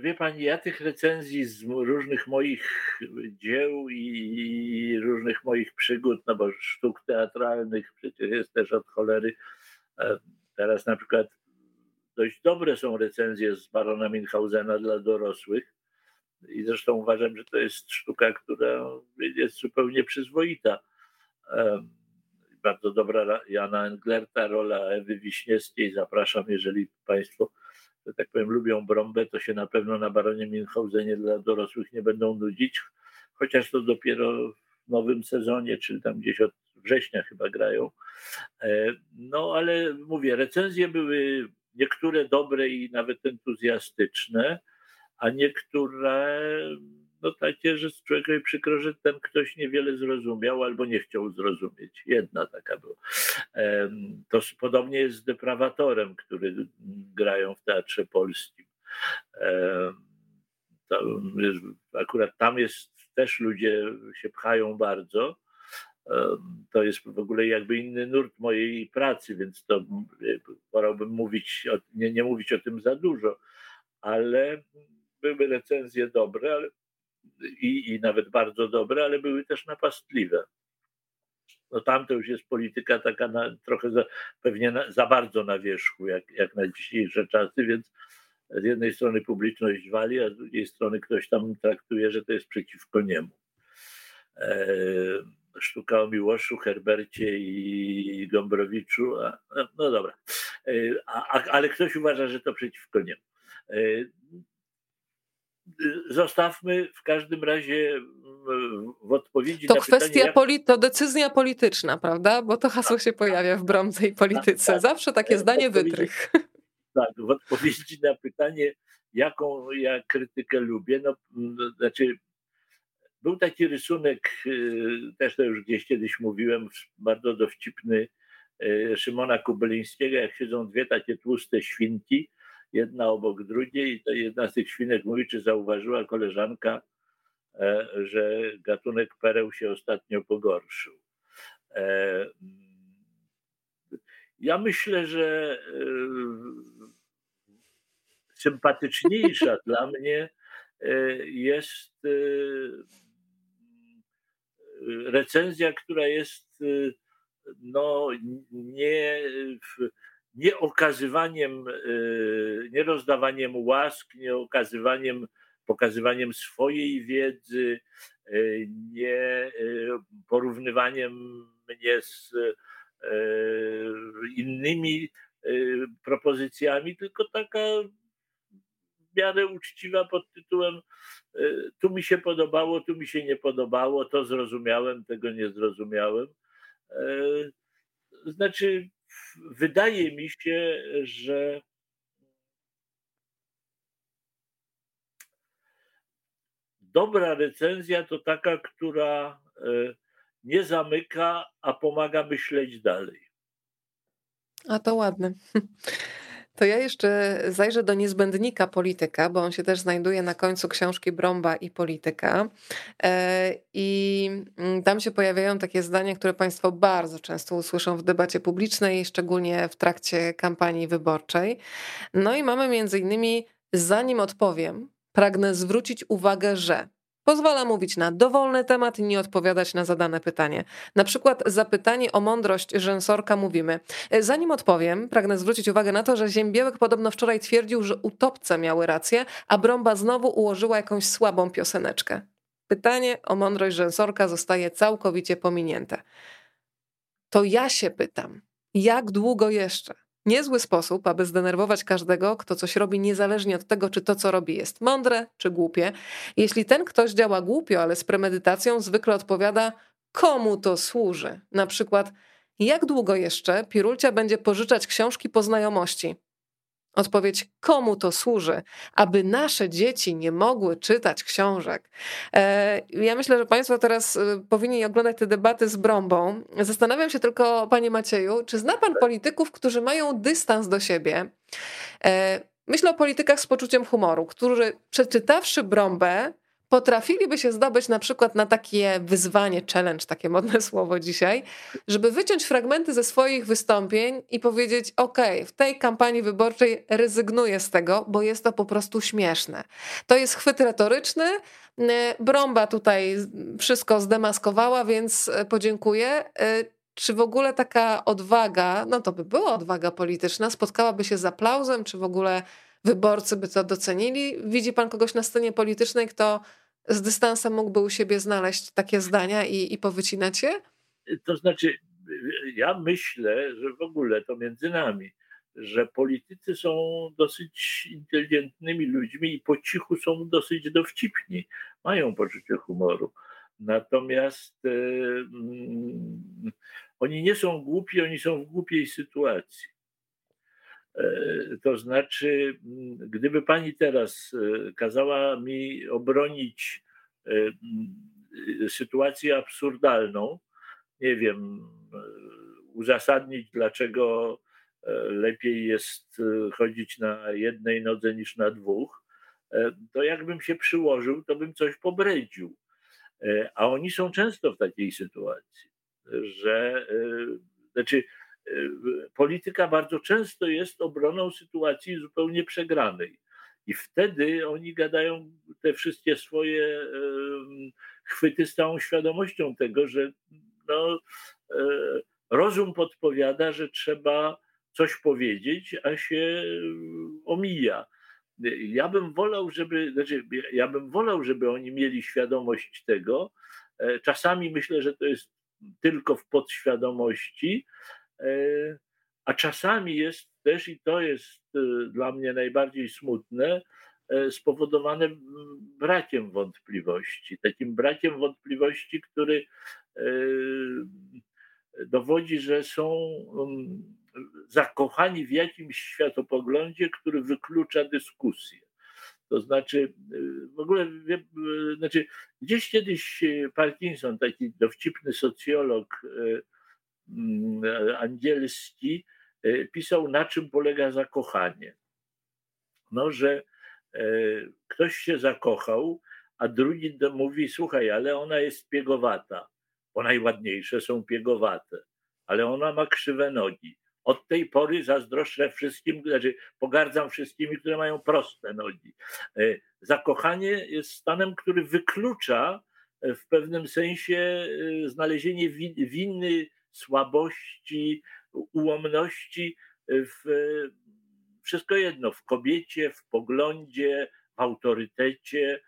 Wie pani, ja tych recenzji z różnych moich dzieł i różnych moich przygód, no bo sztuk teatralnych przecież jest też od cholery. E, teraz na przykład dość dobre są recenzje z Barona Minhausena dla dorosłych. I zresztą uważam, że to jest sztuka, która jest zupełnie przyzwoita. E, bardzo dobra Jana Englerta, rola Ewy Wiśniewskiej. Zapraszam, jeżeli Państwo że tak powiem, lubią brąbę, to się na pewno na Baronie Münchausenie dla dorosłych nie będą nudzić, chociaż to dopiero w nowym sezonie, czyli tam gdzieś od września chyba grają. E, no ale mówię, recenzje były niektóre dobre i nawet entuzjastyczne, a niektóre no takie, że człowiekowi przykro, że ten ktoś niewiele zrozumiał albo nie chciał zrozumieć. Jedna taka była. To podobnie jest z deprawatorem, który grają w Teatrze Polskim. akurat tam jest też ludzie się pchają bardzo. To jest w ogóle jakby inny nurt mojej pracy, więc to wolałbym mówić, nie, nie mówić o tym za dużo, ale były recenzje dobre, ale i, i nawet bardzo dobre, ale były też napastliwe. No tam to już jest polityka taka na, trochę za, pewnie na, za bardzo na wierzchu, jak, jak na dzisiejsze czasy, więc z jednej strony publiczność wali, a z drugiej strony ktoś tam traktuje, że to jest przeciwko niemu. E, sztuka o Miłoszu, Herbercie i Gombrowiczu, a, no dobra, e, a, ale ktoś uważa, że to przeciwko niemu. E, zostawmy w każdym razie w odpowiedzi to na kwestia pytanie, jak... to decyzja polityczna, prawda? Bo to hasło się pojawia w Brądze i polityce. Tak, Zawsze takie zdanie wytrych. Tak, w odpowiedzi na pytanie, jaką ja krytykę lubię, no, znaczy był taki rysunek, y, też to już gdzieś kiedyś mówiłem, bardzo dowcipny y, Szymona Kubylińskiego, jak siedzą dwie takie tłuste świnki jedna obok drugiej i to jedna z tych świnek mówi, czy zauważyła koleżanka, e, że gatunek pereł się ostatnio pogorszył. E, ja myślę, że e, sympatyczniejsza dla mnie jest recenzja, która jest no, nie nie okazywaniem, nie rozdawaniem łask, nie okazywaniem, pokazywaniem swojej wiedzy, nie porównywaniem mnie z innymi propozycjami, tylko taka w miarę uczciwa pod tytułem tu mi się podobało, tu mi się nie podobało, to zrozumiałem, tego nie zrozumiałem. Znaczy, wydaje mi się, że dobra recenzja to taka, która e, nie zamyka, a pomaga myśleć dalej. A to ładne. To ja jeszcze zajrzę do niezbędnika polityka, bo on się też znajduje na końcu książki Brąba i Polityka. E, I mm, tam się pojawiają takie zdania, które Państwo bardzo często usłyszą w debacie publicznej, szczególnie w trakcie kampanii wyborczej. No i mamy między innymi, zanim odpowiem, pragnę zwrócić uwagę, że Pozwala mówić na dowolny temat i nie odpowiadać na zadane pytanie. Na przykład zapytanie o mądrość rzęsorka mówimy. Zanim odpowiem, pragnę zwrócić uwagę na to, że Ziębiełek podobno wczoraj twierdził, że utopce miały rację, a Brąba znowu ułożyła jakąś słabą pioseneczkę. Pytanie o mądrość rzęsorka zostaje całkowicie pominięte. To ja się pytam, jak długo jeszcze? Niezły sposób, aby zdenerwować każdego, kto coś robi, niezależnie od tego, czy to, co robi, jest mądre czy głupie. Jeśli ten ktoś działa głupio, ale z premedytacją, zwykle odpowiada, komu to służy. Na przykład, jak długo jeszcze Pirulcia będzie pożyczać książki po znajomości? Odpowiedź, komu to służy, aby nasze dzieci nie mogły czytać książek. E, ja myślę, że Państwo teraz e, powinni oglądać te debaty z Brąbą. Zastanawiam się tylko, Panie Macieju, czy zna Pan polityków, którzy mają dystans do siebie? E, myślę o politykach z poczuciem humoru, którzy przeczytawszy Brąbę, potrafiliby się zdobyć na przykład na takie wyzwanie, challenge, takie modne słowo dzisiaj, żeby wyciąć fragmenty ze swoich wystąpień i powiedzieć: OK, w tej kampanii wyborczej rezygnuję z tego, bo jest to po prostu śmieszne. To jest chwyt retoryczny. Brąba tutaj wszystko zdemaskowała, więc podziękuję. Czy w ogóle taka odwaga, no to by była odwaga polityczna, spotkałaby się z aplauzem, czy w ogóle wyborcy by to docenili? Widzi pan kogoś na scenie politycznej, kto z dystansem mógłby u siebie znaleźć takie zdania i, i powycinać je? To znaczy, ja myślę, że w ogóle to między nami, że politycy są dosyć inteligentnymi ludźmi i po cichu są dosyć dowcipni, mają poczucie humoru. Natomiast e, oni nie są głupi, oni są w głupiej sytuacji. E, to znaczy, gdyby pani teraz e, kazała mi obronić e, sytuację absurdalną, nie wiem, uzasadnić, dlaczego lepiej jest chodzić na jednej nodze niż na dwóch, to jakbym się przyłożył, to bym coś pobredził. A oni są często w takiej sytuacji, że znaczy polityka bardzo często jest obroną sytuacji zupełnie przegranej. I wtedy oni gadają te wszystkie swoje chwyty z całą świadomością tego, że no, e, rozum podpowiada, że trzeba coś powiedzieć, a się omija. Ja bym wolał, żeby, znaczy, ja bym wolał, żeby oni mieli świadomość tego. E, czasami myślę, że to jest tylko w podświadomości, a czasami jest też, i to jest e, dla mnie najbardziej smutne, e, spowodowane brakiem wątpliwości. Takim brakiem wątpliwości, który dowodzi, że są zakochani w jakimś światopoglądzie, który wyklucza dyskusję. To znaczy, w ogóle, znaczy, gdzieś kiedyś Parkinson, taki dowcipny socjolog, angielski e, pisał, na czym polega zakochanie. No, że e, ktoś się zakochał, a drugi mówi: Słuchaj, ale ona jest piegowata, bo najładniejsze są piegowate, ale ona ma krzywe nogi. Od tej pory zazdroszczę wszystkim, znaczy pogardzam wszystkimi, które mają proste nogi. E, zakochanie jest stanem, który wyklucza w pewnym sensie znalezienie winy słabości, ułomności, w, wszystko jedno, w kobiecie, w poglądzie, w autorytecie.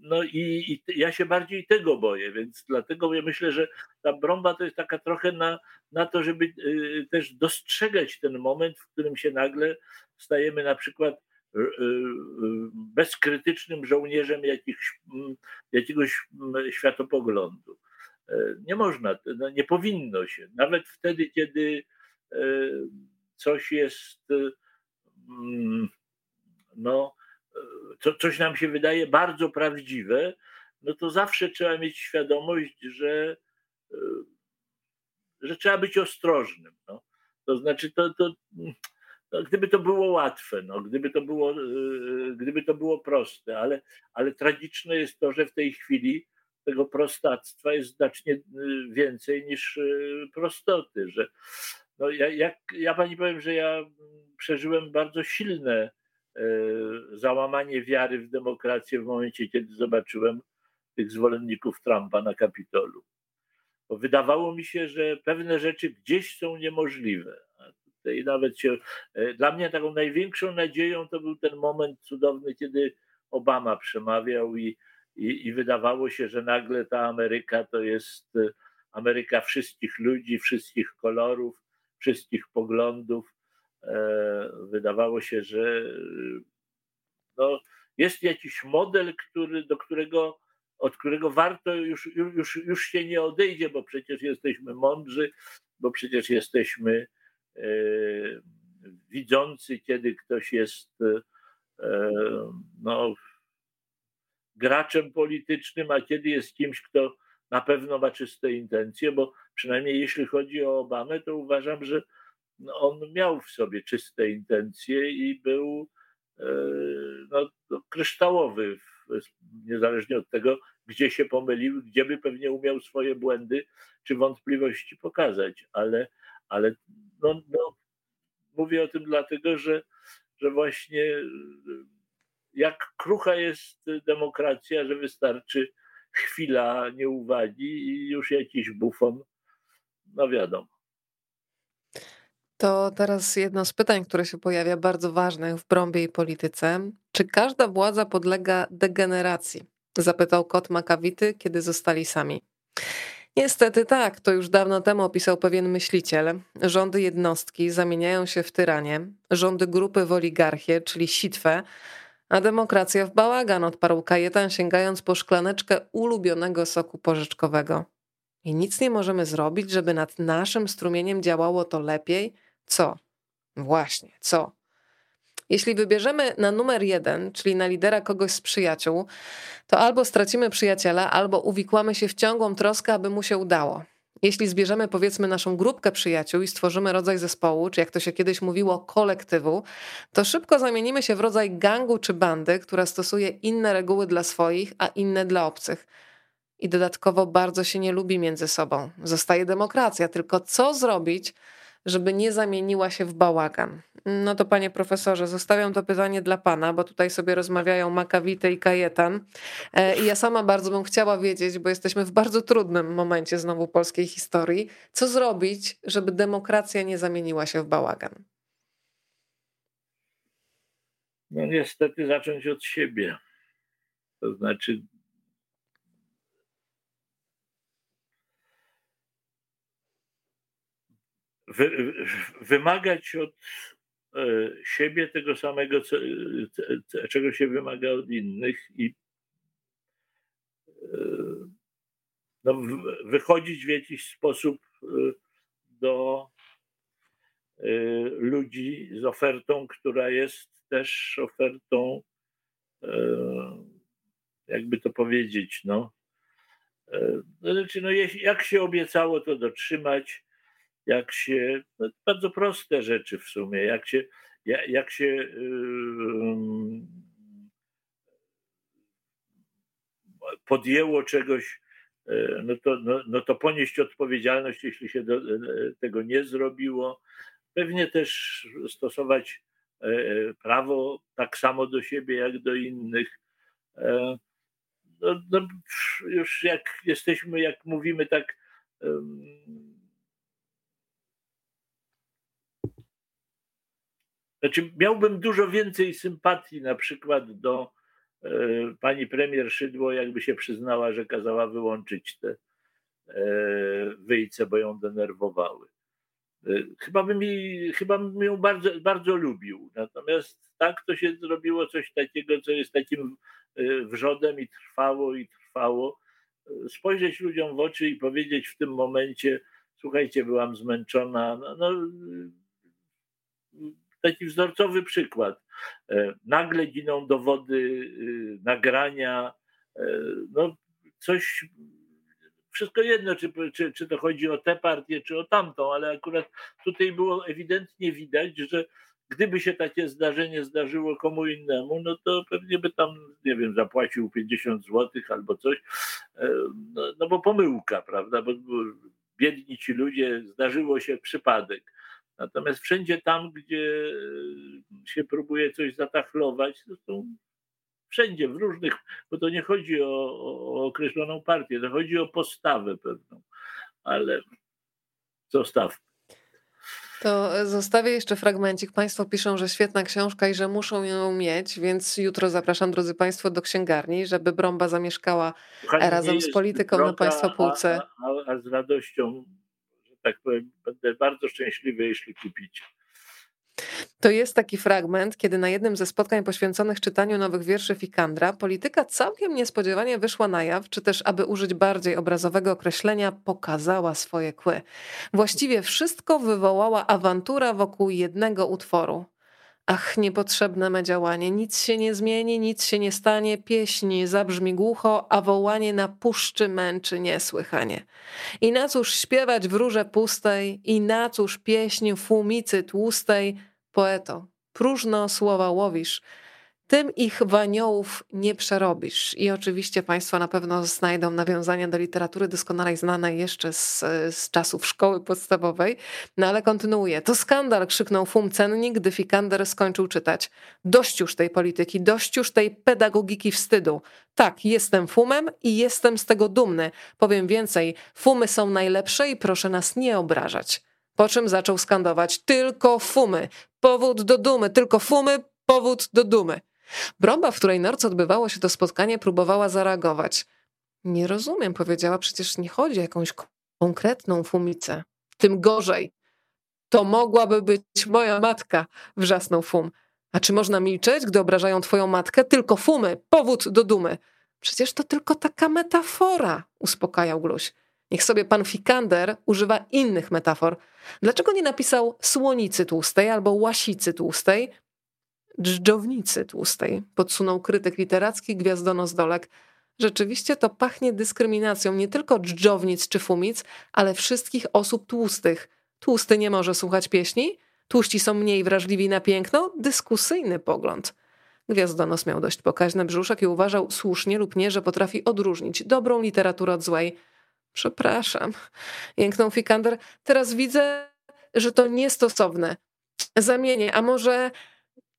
No i, i, ja się bardziej tego boję, więc dlatego ja myślę, że ta brąba to jest taka trochę na, na to, żeby y, też dostrzegać ten moment, w którym się nagle stajemy na przykład y, bezkrytycznym żołnierzem jakichś, jakiegoś światopoglądu. E, nie można, no nie powinno się. Nawet wtedy, kiedy e, coś jest no, co, coś nam się wydaje bardzo prawdziwe, no to zawsze trzeba mieć świadomość, że, e, że trzeba być ostrożnym. No. To znaczy, to, to, no, gdyby to było łatwe, no, gdyby, to było, e, gdyby to było proste, ale, ale tragiczne jest to, że w tej chwili tego prostactwa jest znacznie e, więcej niż prostoty, że no ja, jak, ja pani powiem, że ja przeżyłem bardzo silne E, załamanie wiary w demokrację w momencie, kiedy zobaczyłem tych zwolenników Trumpa na Kapitolu. Bo wydawało mi się, że pewne rzeczy gdzieś są niemożliwe. I nawet się, dla mnie taką największą nadzieją to był ten moment cudowny, kiedy Obama przemawiał i, i, i wydawało się, że nagle ta Ameryka to jest e, Ameryka wszystkich ludzi, wszystkich kolorów, wszystkich poglądów. E, wydawało się, że no, jest jakiś model, który, do którego, od którego warto już, już, już się nie odejdzie, bo przecież jesteśmy mądrzy, bo przecież jesteśmy e, widzący, kiedy ktoś jest e, no, graczem politycznym, a kiedy jest kimś, kto na pewno ma czyste intencje, bo przynajmniej jeśli chodzi o Obamę, to uważam, że on miał w sobie czyste intencje i był e, no, no, kryształowy, niezależnie od tego, gdzie się pomylił, gdzie by pewnie umiał swoje błędy czy wątpliwości pokazać, ale, ale no, no, mówię o tym dlatego, że, że właśnie jak krucha jest demokracja, że wystarczy chwila nieuwagi i już jakiś bufon, no wiadomo. To teraz jedno z pytań, które się pojawia, bardzo ważnych w Brąbie i polityce. Czy każda władza podlega degeneracji? Zapytał kot Makawity, kiedy zostali sami. Niestety tak, to już dawno temu opisał pewien myśliciel. Rządy jednostki zamieniają się w tyranie, rządy grupy w oligarchię, czyli sitwę, a demokracja w bałagan, odparł Kajetan, sięgając po szklaneczkę ulubionego soku pożyczkowego. I nic nie możemy zrobić, żeby nad naszym strumieniem działało to lepiej, co? Właśnie, co? Jeśli wybierzemy na numer jeden, czyli na lidera kogoś z przyjaciół, to albo stracimy przyjaciela, albo uwikłamy się w ciągłą troskę, aby mu się udało. Jeśli zbierzemy powiedzmy naszą grupkę przyjaciół i stworzymy rodzaj zespołu, czy jak to się kiedyś mówiło, kolektywu, to szybko zamienimy się w rodzaj gangu czy bandy, która stosuje inne reguły dla swoich, a inne dla obcych. I dodatkowo bardzo się nie lubi między sobą. Zostaje demokracja, tylko co zrobić, żeby nie zamieniła się w bałagan. No to panie profesorze, zostawiam to pytanie dla pana, bo tutaj sobie rozmawiają Makawite i Kajetan. E, I ja sama bardzo bym chciała wiedzieć, bo jesteśmy w bardzo trudnym momencie znowu polskiej historii, co zrobić, żeby demokracja nie zamieniła się w bałagan. No niestety zacząć od siebie. To znaczy wy, wymagać od e, siebie tego samego, co, czego się wymaga od innych i e, no, wychodzić w jakiś sposób e, do ludzi z ofertą, która jest też ofertą, jakby to powiedzieć, no, znaczy, no jak się obiecało, to dotrzymać, jak się, no bardzo proste rzeczy w sumie, jak się, jak, jak się yy, podjęło czegoś, yy, no to, no, no to ponieść odpowiedzialność, jeśli się do, yy, tego nie zrobiło. Pewnie też stosować yy, prawo tak samo do siebie, jak do innych. No, no, już jak jesteśmy, jak mówimy tak Znaczy, miałbym dużo więcej sympatii na przykład do e, pani premier Szydło, jakby się przyznała, że kazała wyłączyć te e, wyjce, bo ją denerwowały. E, chyba bym, jej, chyba bym ją bardzo, bardzo lubił. Natomiast tak to się zrobiło coś takiego, co jest takim e, wrzodem i trwało i trwało. E, spojrzeć ludziom w oczy i powiedzieć w tym momencie, słuchajcie, byłam zmęczona. No, no, taki wzorcowy przykład. E, nagle giną dowody, y, nagrania, e, no coś, wszystko jedno, czy, czy, czy to chodzi o tę partię, czy o tamtą, ale akurat tutaj było ewidentnie widać, że gdyby się takie zdarzenie zdarzyło komu innemu, no to pewnie by tam, nie wiem, zapłacił 50 zł albo coś, e, no, no bo pomyłka, prawda, bo biedni ci ludzie, zdarzyło się przypadek. Natomiast wszędzie tam, gdzie e, się próbuje coś zatachlować, zresztą wszędzie, w różnych, bo to nie chodzi o, o określoną partię, to chodzi o postawę pewną, ale zostawmy. To zostawię jeszcze fragmencik. Państwo piszą, że świetna książka i że muszą ją mieć, więc jutro zapraszam, drodzy Państwo, do księgarni, żeby Brąba zamieszkała Kochani, razem z polityką droga, na Państwa półce. A, a, a z radością tak powiem, będę bardzo szczęśliwy, jeśli kupicie. To jest taki fragment, kiedy na jednym ze spotkań poświęconych czytaniu nowych wierszy Fikandra polityka całkiem niespodziewanie wyszła na jaw, czy też, aby użyć bardziej obrazowego określenia, pokazała swoje kły. Właściwie wszystko wywołała awantura wokół jednego utworu. Ach, niepotrzebne me działanie, nic się nie zmieni, nic się nie stanie, pieśń zabrzmi głucho, a wołanie na puszczy męczy niesłychanie. I na cóż śpiewać w rurze pustej, i na cóż pieśń fumicy tłustej, poeto, próżno słowa łowisz, tym ich waniołów nie przerobisz. I oczywiście Państwo na pewno znajdą nawiązania do literatury doskonale znanej jeszcze z, z czasów szkoły podstawowej. No ale kontynuuję. To skandal, krzyknął Fum Cennik, gdy Fikander skończył czytać. Dość już tej polityki, dość już tej pedagogiki wstydu. Tak, jestem Fumem i jestem z tego dumny. Powiem więcej, Fumy są najlepsze i proszę nas nie obrażać. Po czym zaczął skandować tylko fumy, powód do dumy, tylko fumy, powód do dumy. Bromba, w której nocy odbywało się to spotkanie, próbowała zareagować. Nie rozumiem, powiedziała, przecież nie chodzi o jakąś konkretną fumicę. Tym gorzej. To mogłaby być moja matka, wrzasnął Fum. A czy można milczeć, gdy obrażają twoją matkę? Tylko fumy, powód do dumy. Przecież to tylko taka metafora, uspokajał Gluś. Niech sobie pan Fikander używa innych metafor. Dlaczego nie napisał słonicy tłustej albo łasicy tłustej? Dżdżownicy tłustej, podsunął krytyk literacki Gwiazdonos Dolek. Rzeczywiście to pachnie dyskryminacją nie tylko dżdżownic czy fumic, ale wszystkich osób tłustych. Tłusty nie może słuchać pieśni? Tłuści są mniej wrażliwi na piękno? Dyskusyjny pogląd. Gwiazdonos miał dość pokaźny brzuszek i uważał słusznie lub nie, że potrafi odróżnić dobrą literaturę od złej. Przepraszam, jęknął Fikander. Teraz widzę, że to niestosowne. Zamienię, a może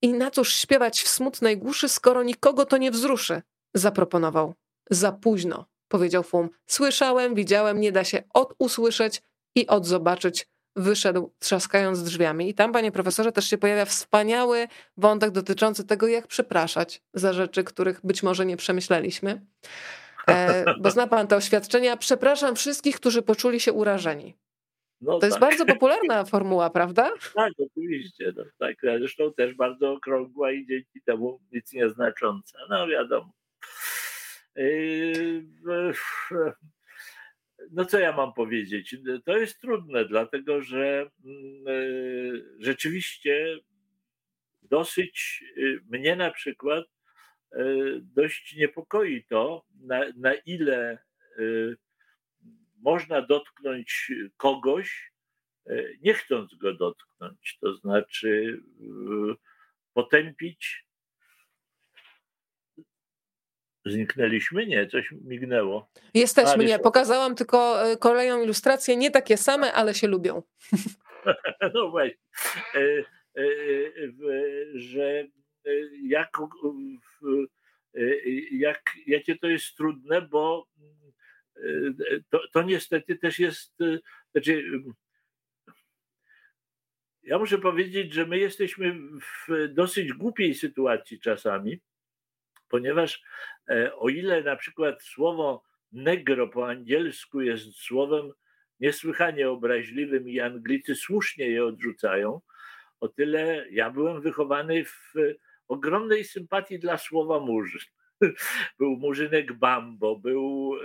i na cóż śpiewać w smutnej głuszy, skoro nikogo to nie wzruszy? Zaproponował. Za późno, powiedział Fum. Słyszałem, widziałem, nie da się od usłyszeć i od zobaczyć. Wyszedł, trzaskając drzwiami. I tam, panie profesorze, też się pojawia wspaniały wątek dotyczący tego, jak przepraszać za rzeczy, których być może nie przemyśleliśmy. E, bo zna pan te oświadczenia. Przepraszam wszystkich, którzy poczuli się urażeni. No to tak. jest bardzo popularna formuła, prawda? Tak, oczywiście. No, tak. Zresztą też bardzo okrągła i dzięki temu nic nieznacząca. No wiadomo. Yy, no co ja mam powiedzieć? To jest trudne, dlatego że yy, rzeczywiście dosyć yy, mnie na przykład dość niepokoi to, na, na ile można dotknąć kogoś, e, nie chcąc go dotknąć, to znaczy e, potępić. Zniknęliśmy? Nie, coś mignęło. Jesteśmy, nie. Pokazałam tylko e, kolejną ilustrację, nie takie same, ale się lubią. No właśnie. Że jak, jak, jakie to jest trudne, bo to, to niestety też jest, znaczy, ja muszę powiedzieć, że my jesteśmy w dosyć głupiej sytuacji czasami, ponieważ e, o ile na przykład słowo negro po angielsku jest słowem niesłychanie obraźliwym i Anglicy słusznie je odrzucają, o tyle ja byłem wychowany w ogromnej sympatii dla słowa murzyn. Był murzynek Bambo, był.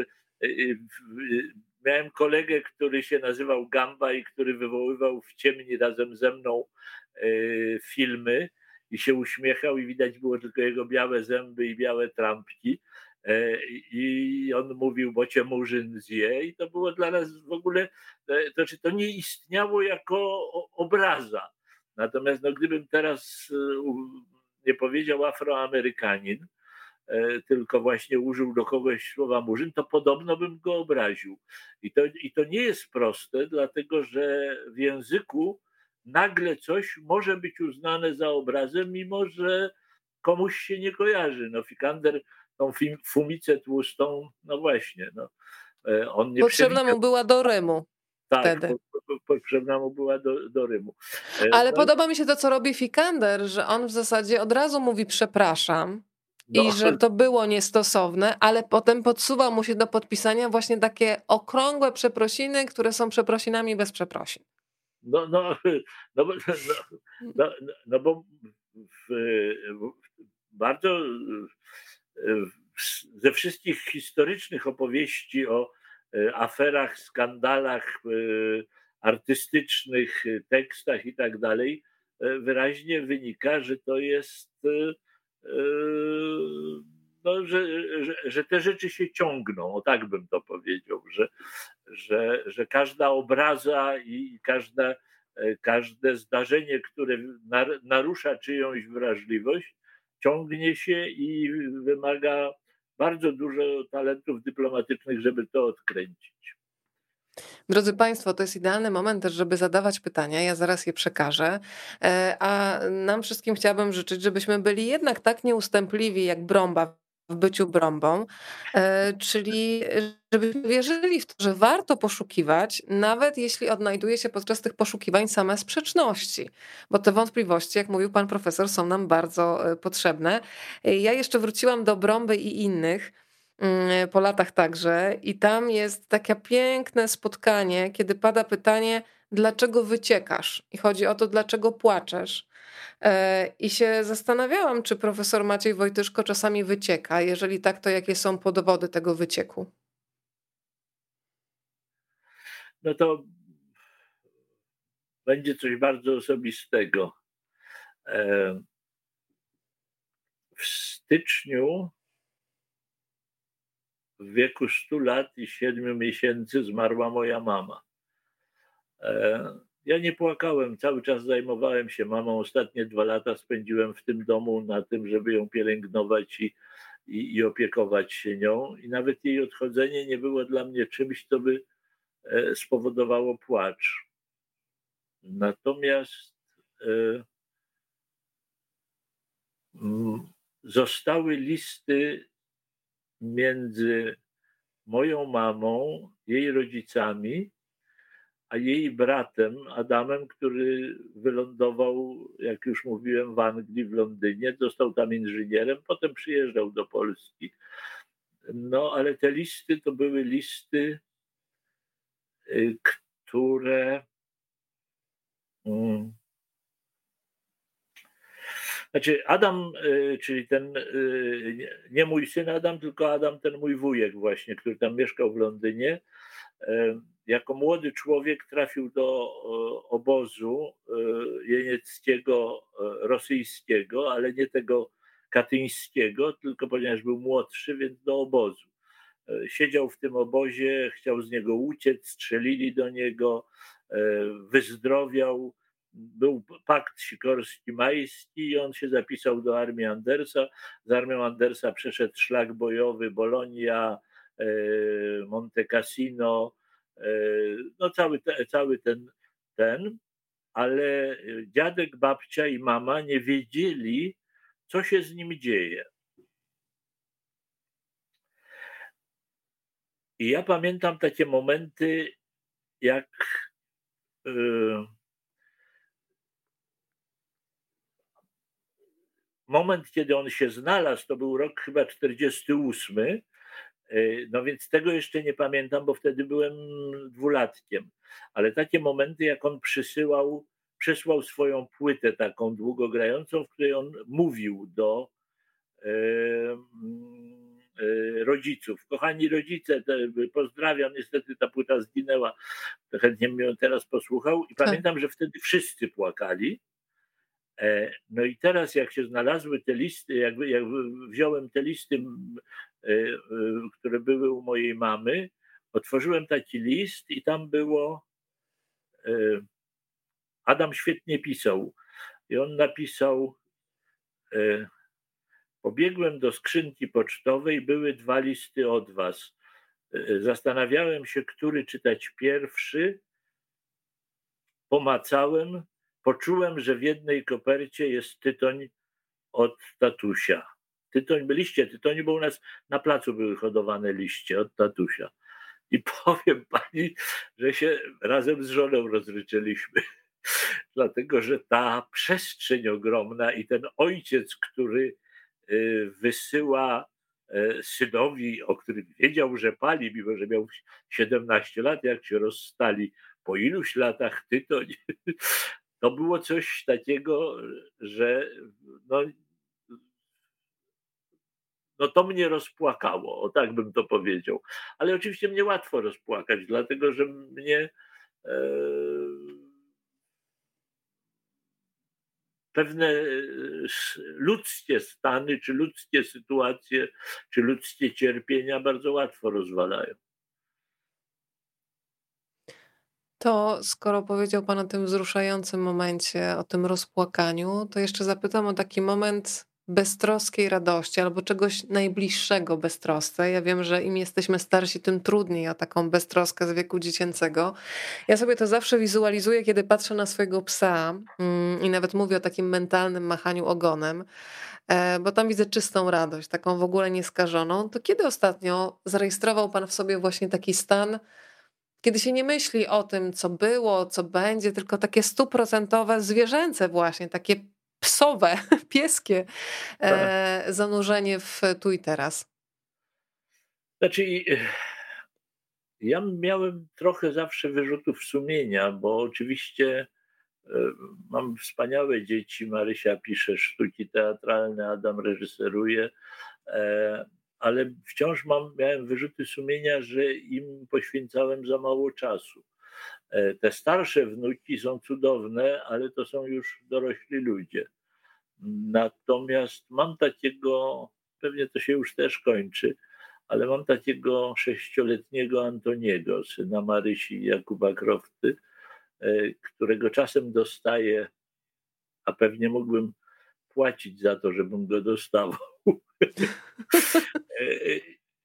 E, e, miałem kolegę, który się nazywał Gamba i który wywoływał w ciemni razem ze mną filmy i się uśmiechał i widać było tylko jego białe zęby i białe trampki. E, I on mówił, bo cię murzyn zje, i to było dla nas w ogóle, e, to znaczy to nie istniało jako obraza. Natomiast no, gdybym teraz e, nie powiedział Afroamerykanin, tylko właśnie użył do kogoś słowa murzyn, to podobno bym go obraził. I to, I to nie jest proste, dlatego że w języku nagle coś może być uznane za obrazem, mimo że komuś się nie kojarzy. No, Fikander tą fumicę tłustą, no właśnie, no, e, on nie Potrzebna mu była do. Tak, wtedy. potrzebna mu była do, do Rymu. E, Ale no podoba mi się to, co robi Fikander, że on w zasadzie od razu mówi przepraszam, no. i że to było niestosowne, ale potem podsuwa mu się do podpisania właśnie takie okrągłe przeprosiny, które są przeprosinami bez przeprosin. No, no, no, no, no, no bo bardzo ze wszystkich historycznych opowieści o e, aferach, skandalach e, artystycznych, tekstach i tak dalej, wyraźnie wynika, że to jest, no, że, że, że, te rzeczy się ciągną, o tak bym to powiedział, że, że, że każda obraza i każda, każde zdarzenie, które narusza czyjąś wrażliwość, ciągnie się i wymaga bardzo dużo talentów dyplomatycznych, żeby to odkręcić. Drodzy Państwo, to jest idealny moment też, żeby zadawać pytania. Ja zaraz je przekażę. E, a nam wszystkim chciałabym życzyć, żebyśmy byli jednak tak nieustępliwi jak Brąba w byciu brąbą, e, czyli żebyśmy wierzyli w to, że warto poszukiwać, nawet jeśli odnajduje się podczas tych poszukiwań same sprzeczności, bo te wątpliwości, jak mówił pan profesor, są nam bardzo e, potrzebne. E, ja jeszcze wróciłam do brąby i innych mm, po latach także i tam jest takie piękne spotkanie, kiedy pada pytanie, dlaczego wyciekasz? I chodzi o to, dlaczego płaczesz. E, I się zastanawiałam, czy profesor Maciej Wojtyszko czasami wycieka. Jeżeli tak, to jakie są podwody tego wycieku? No to będzie coś bardzo osobistego. E, w styczniu w wieku 100 lat i 7 miesięcy zmarła moja mama. E, ja nie płakałem, cały czas zajmowałem się mamą. Ostatnie dwa lata spędziłem w tym domu na tym, żeby ją pielęgnować i, i, i opiekować się nią. I nawet jej odchodzenie nie było dla mnie czymś, co by e, spowodowało płacz. Natomiast e, zostały listy między moją mamą, jej rodzicami a jej bratem Adamem, który wylądował, jak już mówiłem, w Anglii, w Londynie, został tam inżynierem, potem przyjeżdżał do Polski. No, ale te listy to były listy, y, które. Mm, znaczy, Adam, y, czyli ten, y, nie mój syn Adam, tylko Adam, ten mój wujek, właśnie, który tam mieszkał w Londynie jako młody człowiek trafił do e, obozu e, jenieckiego, e, rosyjskiego, ale nie tego katyńskiego, tylko ponieważ był młodszy, więc do obozu. Siedział w tym obozie, chciał z niego uciec, strzelili do niego, wyzdrowiał. Był pakt sikorski-majski i on się zapisał do armii Andersa. Z armią Andersa przeszedł szlak bojowy Bolonia, Monte Cassino, E, no cały, cały ten, ten, ale dziadek, babcia i mama nie wiedzieli, co się z nim dzieje. I ja pamiętam takie momenty, jak moment, kiedy on się znalazł, to był rok chyba 48. No więc tego jeszcze nie pamiętam, bo wtedy byłem dwulatkiem. Ale takie momenty, jak on przysyłał, przesłał swoją płytę taką długogrającą, w której on mówił do e, e, rodziców. Kochani rodzice, pozdrawiam, niestety ta płyta zginęła, chętnie bym ją teraz posłuchał i tak. pamiętam, że wtedy wszyscy płakali E, no i teraz, jak się znalazły te listy, jak, jak wziąłem te listy, e, e, które były u mojej mamy, otworzyłem taki list i tam było. Adam świetnie pisał. I on napisał: Pobiegłem do skrzynki pocztowej, były dwa listy od was. Zastanawiałem się, który czytać pierwszy. Pomacałem, poczułem, że w jednej kopercie jest tytoń od tatusia. Tytoń, byliście tytoń, bo u nas na placu były hodowane liście od tatusia. I powiem pani, że się razem z żoną rozryczeliśmy, dlatego że ta przestrzeń ogromna i ten ojciec, który y, wysyła y, synowi, o którym wiedział, że pali, mimo że miał 17 lat, jak się rozstali, po iluś latach tytoń, to było coś takiego, że no, no to mnie rozpłakało, o tak bym to powiedział. Ale oczywiście mnie łatwo rozpłakać, dlatego że mnie e, pewne e, ludzkie stany, czy ludzkie sytuacje, czy ludzkie cierpienia bardzo łatwo rozwalają. To skoro powiedział Pan o tym wzruszającym momencie, o tym rozpłakaniu, to jeszcze zapytam o taki moment beztroskiej radości albo czegoś najbliższego beztrosce. Ja wiem, że im jesteśmy starsi, tym trudniej o taką beztroskę z wieku dziecięcego. Ja sobie to zawsze wizualizuję, kiedy patrzę na swojego psa mm, i nawet mówię o takim mentalnym machaniu ogonem, e, bo tam widzę czystą radość, taką w ogóle nieskażoną. To kiedy ostatnio zarejestrował Pan w sobie właśnie taki stan, kiedy się nie myśli o tym, co było, co będzie, tylko takie stuprocentowe, zwierzęce właśnie, takie psowe, pieskie e, tak. zanurzenie w tu i teraz. Znaczy, ja miałem trochę zawsze wyrzutów sumienia, bo oczywiście e, mam wspaniałe dzieci. Marysia pisze sztuki teatralne, Adam reżyseruje. Ale wciąż mam, miałem wyrzuty sumienia, że im poświęcałem za mało czasu. E, te starsze wnuki są cudowne, ale to są już dorośli ludzie. Natomiast mam takiego, pewnie to się już też kończy, ale mam takiego sześcioletniego Antoniego, syna Marysi Jakuba Krofty, e, którego czasem dostaję, a pewnie mógłbym płacić za to, żebym go dostawał.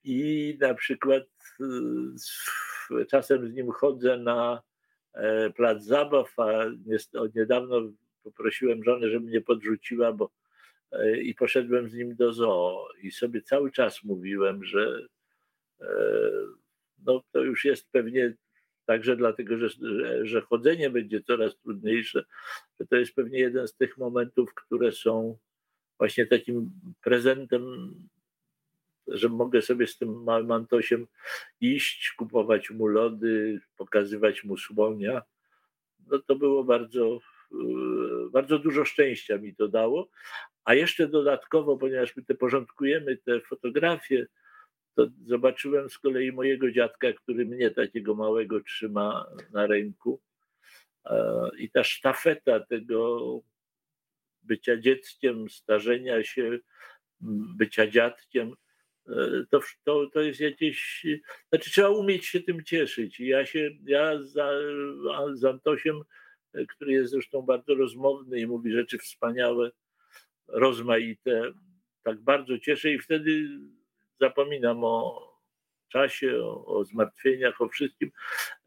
I na przykład czasem z nim chodzę na e, plac zabaw, a niedawno poprosiłem żonę, żeby mnie podrzuciła, bo e, i poszedłem z nim do zoo i sobie cały czas mówiłem, że e, no, to już jest pewnie także dlatego, że, że, chodzenie będzie coraz trudniejsze, że to jest pewnie jeden z tych momentów, które są właśnie takim prezentem, że mogę sobie z tym małym Antosiem iść, kupować mu lody, pokazywać mu słonia. No to było bardzo, e, bardzo dużo szczęścia mi to dało. A jeszcze dodatkowo, ponieważ my te porządkujemy te fotografie, to zobaczyłem z kolei mojego dziadka, który mnie takiego małego trzyma na ręku. E, I ta sztafeta tego bycia dzieckiem, starzenia się, bycia dziadkiem, e, to, to, to jest jakieś. Znaczy, trzeba umieć się tym cieszyć. Ja się, ja za, z Antosiem, e, który jest zresztą bardzo rozmowny i mówi rzeczy wspaniałe, rozmaite, tak bardzo cieszę i wtedy zapominam o czasie, o, o zmartwieniach, o wszystkim.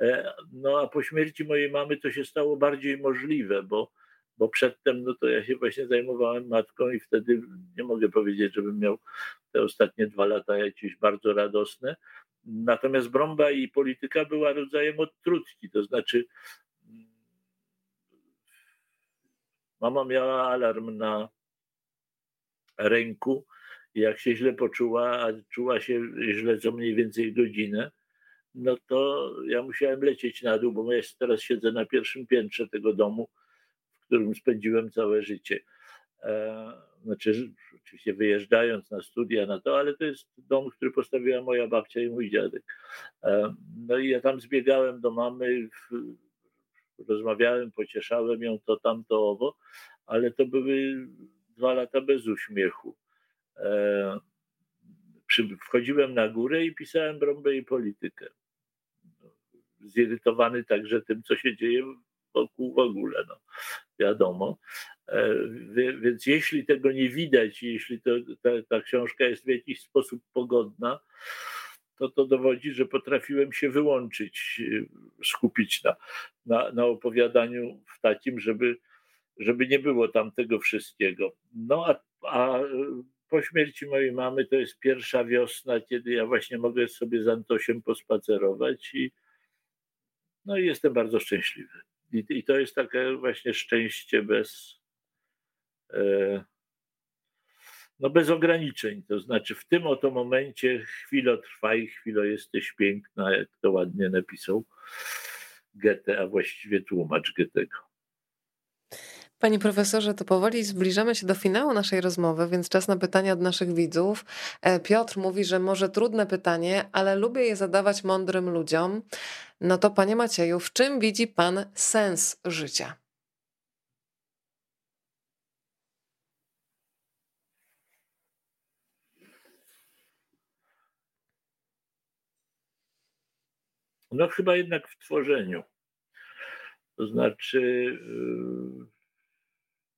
E, no a po śmierci mojej mamy to się stało bardziej możliwe, bo bo przedtem no to ja się właśnie zajmowałem matką i wtedy nie mogę powiedzieć, żebym miał te ostatnie dwa lata jakieś bardzo radosne. Natomiast brąba i polityka była rodzajem odtrutki, to znaczy Mama miała alarm na ręku jak się źle poczuła, a czuła się źle co mniej więcej godzinę, no to ja musiałem lecieć na dół, bo ja teraz siedzę na pierwszym piętrze tego domu, w którym spędziłem całe życie. E, znaczy, oczywiście wyjeżdżając na studia, na to, ale to jest dom, który postawiła moja babcia i mój dziadek. E, no i ja tam zbiegałem do mamy, rozmawiałem, pocieszałem ją to, tamto, owo, ale to były dwa lata bez uśmiechu. E, wchodziłem na górę i pisałem brąbę i politykę. Zirytowany także tym, co się dzieje wokół w ogóle, no, wiadomo. E, więc jeśli tego nie widać, jeśli to, ta, ta książka jest w jakiś sposób pogodna, to to dowodzi, że potrafiłem się wyłączyć, e, skupić na, na, na opowiadaniu w takim, żeby, żeby nie było tam tego wszystkiego. No a, a po śmierci mojej mamy to jest pierwsza wiosna, kiedy ja właśnie mogę sobie z Antosiem pospacerować i no i jestem bardzo szczęśliwy. I, i to jest takie właśnie szczęście bez, e, no bez ograniczeń. To znaczy w tym oto momencie chwilę trwaj, chwilę jesteś piękna, jak to ładnie napisał Goethe, a właściwie tłumacz Goethego. Panie profesorze, to powoli zbliżamy się do finału naszej rozmowy, więc czas na pytania od naszych widzów. E, Piotr mówi, że może trudne pytanie, ale lubię je zadawać mądrym ludziom. No to panie Macieju, w czym widzi pan sens życia? No chyba jednak w tworzeniu. To znaczy, yy,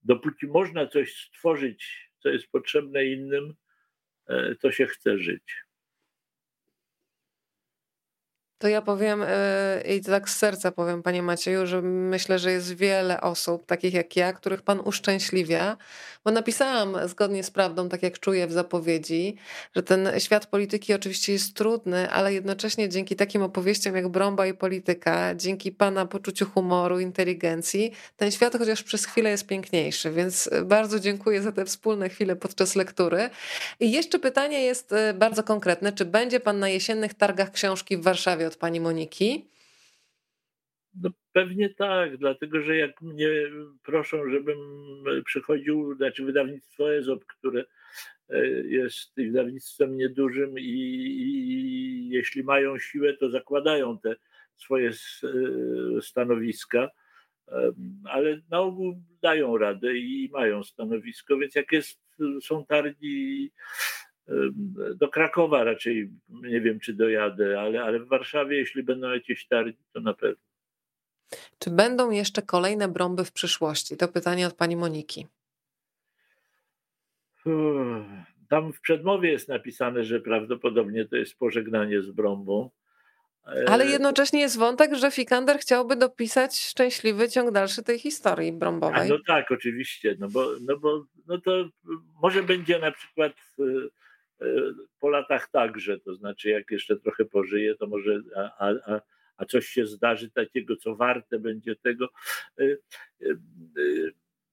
dopóki można coś stworzyć, co jest potrzebne innym, e, to się chce żyć. To ja powiem e, i tak z serca powiem, panie Macieju, że myślę, że jest wiele osób, takich jak ja, których pan uszczęśliwia, bo napisałam zgodnie z prawdą, tak jak czuję w zapowiedzi, że ten świat polityki oczywiście jest trudny, ale jednocześnie dzięki takim opowieściom jak Brąba i Polityka, dzięki pana poczuciu humoru, inteligencji, ten świat chociaż przez chwilę jest piękniejszy, więc bardzo dziękuję za te wspólne chwile podczas lektury. I jeszcze pytanie jest e, bardzo konkretne, czy będzie pan na jesiennych targach książki w Warszawie od pani Moniki? No pewnie tak, dlatego że jak mnie proszą, żebym przychodził, znaczy wydawnictwo EZOP, które e, jest wydawnictwem niedużym i, i jeśli mają siłę, to zakładają te swoje e, stanowiska, ale na ogół dają radę i mają stanowisko, więc jak jest, są targi do Krakowa raczej nie wiem, czy dojadę, ale, ale w Warszawie, jeśli będą jakieś targi, to na pewno. Czy będą jeszcze kolejne brąby w przyszłości? To pytanie od pani Moniki. Tam w przedmowie jest napisane, że prawdopodobnie to jest pożegnanie z brąbą. Ale e, jednocześnie jest wątek, że Fikander chciałby dopisać szczęśliwy ciąg dalszy tej historii brąbowej. A no tak, oczywiście. No bo, no bo no to może będzie na przykład e, po latach także, to znaczy jak jeszcze trochę pożyję, to może, a, a, a coś się zdarzy takiego, co warte będzie tego. E, e,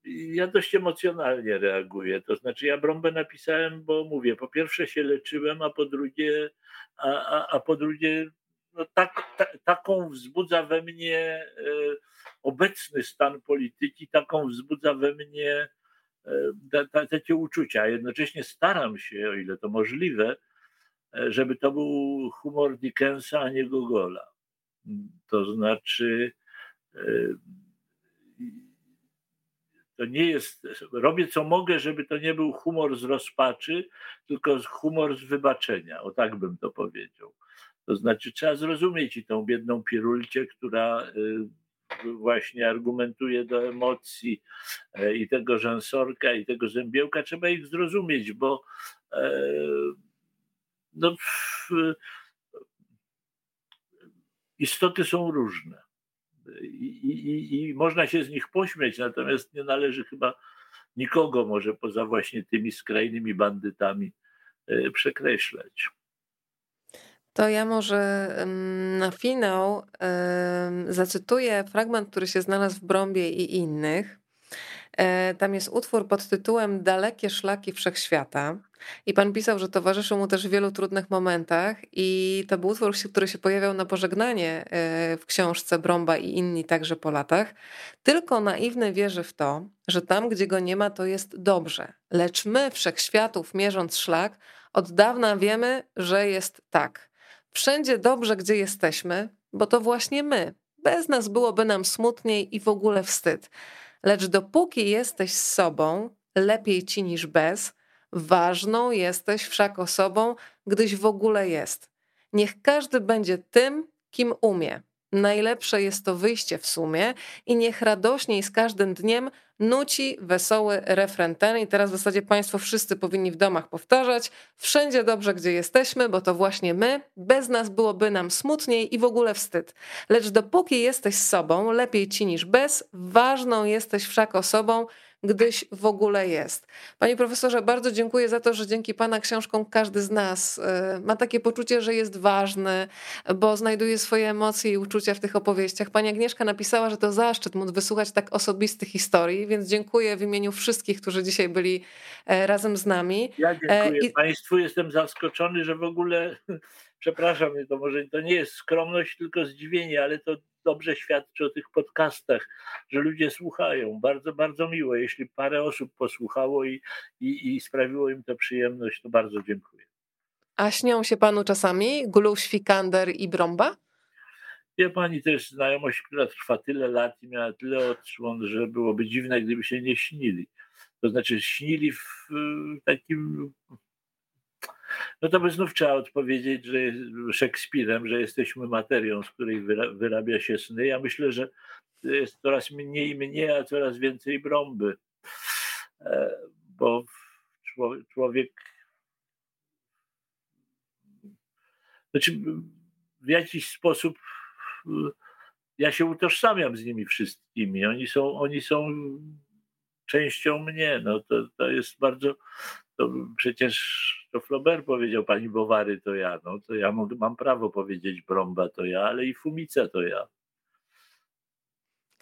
ja dość emocjonalnie reaguję. To znaczy, ja brąbę napisałem, bo mówię, po pierwsze się leczyłem, a po drugie, a, a, a po drugie, no tak, ta, taką wzbudza we mnie e, obecny stan polityki, taką wzbudza we mnie takie uczucia. A jednocześnie staram się, o ile to możliwe, e, żeby to był humor Dickensa, a nie Gogola. To znaczy, e, to nie jest, robię co mogę, żeby to nie był humor z rozpaczy, tylko humor z wybaczenia. O tak bym to powiedział. To znaczy, trzeba zrozumieć i tą biedną pirulcie, która e, właśnie argumentuje do emocji e, i tego rzęsorka, i tego zębiełka, trzeba ich zrozumieć, bo e, no, istoty są różne. I, i, I, można się z nich pośmiać, natomiast nie należy chyba nikogo, może poza właśnie tymi skrajnymi bandytami, e, przekreślać. To ja może na finał zacytuję fragment, który się znalazł w Brąbie i innych. E, tam jest utwór pod tytułem Dalekie szlaki wszechświata. I pan pisał, że towarzyszył mu też w wielu trudnych momentach, i to był utwór, który się pojawiał na pożegnanie e, w książce Bromba i inni także po latach. Tylko naiwny wierzy w to, że tam, gdzie go nie ma, to jest dobrze. Lecz my, wszechświatów, mierząc szlak, od dawna wiemy, że jest tak. Wszędzie dobrze, gdzie jesteśmy, bo to właśnie my. Bez nas byłoby nam smutniej i w ogóle wstyd. Lecz dopóki jesteś z sobą, lepiej ci niż bez, ważną jesteś wszak osobą, gdyś w ogóle jest. Niech każdy będzie tym, kim umie. Najlepsze jest to wyjście w sumie i niech radośniej z każdym dniem nuci wesoły refren ten. I teraz w zasadzie Państwo wszyscy powinni w domach powtarzać. Wszędzie dobrze, gdzie jesteśmy, bo to właśnie my. Bez nas byłoby nam smutniej i w ogóle wstyd. Lecz dopóki jesteś sobą, lepiej ci niż bez, ważną jesteś wszak osobą, gdyś w ogóle jest. Panie profesorze, bardzo dziękuję za to, że dzięki Pana książkom każdy z nas y, ma takie poczucie, że jest ważny, bo znajduje swoje emocje i uczucia w tych opowieściach. Pani Agnieszka napisała, że to zaszczyt móc wysłuchać tak osobistych historii, więc dziękuję w imieniu wszystkich, którzy dzisiaj byli e, razem z nami. Ja dziękuję e, I... Państwu. Jestem zaskoczony, że w ogóle, przepraszam, to może to nie jest skromność, tylko zdziwienie, ale to dobrze świadczy o tych podcastach, że ludzie słuchają. Bardzo, bardzo miło. Jeśli parę osób posłuchało i, i, i sprawiło im to przyjemność, to bardzo dziękuję. A śnią się panu czasami Gluś, Fikander i Brąba? Wie pani, to jest znajomość, która trwa tyle lat i miała tyle odsłon, że byłoby dziwne, gdyby się nie śnili. To znaczy śnili w takim no to by znów trzeba odpowiedzieć, że Szekspirem, że jesteśmy materią, z której wyrabia się sny. Ja myślę, że jest coraz mniej mnie, a coraz więcej brąby, e, bo człowiek znaczy w jakiś sposób ja się utożsamiam z nimi wszystkimi. Oni są, oni są częścią mnie. No to, to jest bardzo to przecież to Flaubert powiedział pani Bowary to ja, no to ja mam prawo powiedzieć Bromba to ja, ale i Fumica to ja.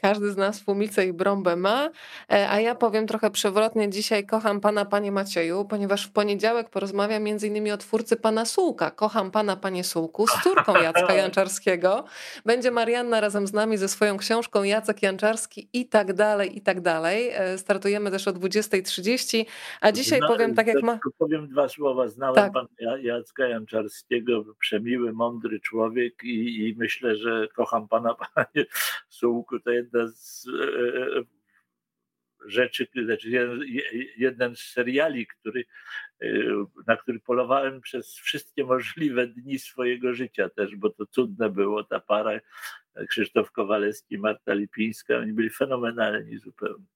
Każdy z nas fumicę i brąbę ma, e, a ja powiem trochę przewrotnie. Dzisiaj kocham pana, panie Macieju, ponieważ w poniedziałek porozmawiam między innymi o twórcy pana Sułka. Kocham pana, panie Sułku, z córką Jacka Janczarskiego. Będzie Marianna razem z nami ze swoją książką Jacek Janczarski i tak dalej, i tak dalej. E, startujemy też o 20.30, a dzisiaj powiem tak jak ma... Powiem dwa słowa. Znałem tak. pana Jacka Janczarskiego, przemiły, mądry człowiek i, i myślę, że kocham pana, panie Sułku. To jedna jedna z e, e, rzeczy, znaczy jeden z seriali, który, e, na który polowałem przez wszystkie możliwe dni swojego życia też, bo to cudne było, ta para Krzysztof Kowalewski, Marta Lipińska, oni byli fenomenalni zupełnie.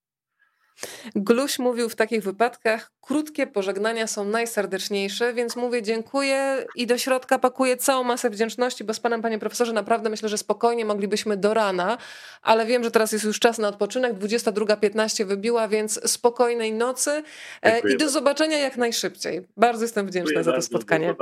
Gluś mówił w takich wypadkach, krótkie pożegnania są najserdeczniejsze, więc mówię dziękuję i do środka pakuję całą masę wdzięczności, bo z panem, panie profesorze, naprawdę myślę, że spokojnie moglibyśmy do rana, ale wiem, że teraz jest już czas na odpoczynek, 22.15 wybiła, więc spokojnej nocy e, dziękuję i do zobaczenia jak najszybciej. Bardzo jestem wdzięczna dziękuję za to spotkanie.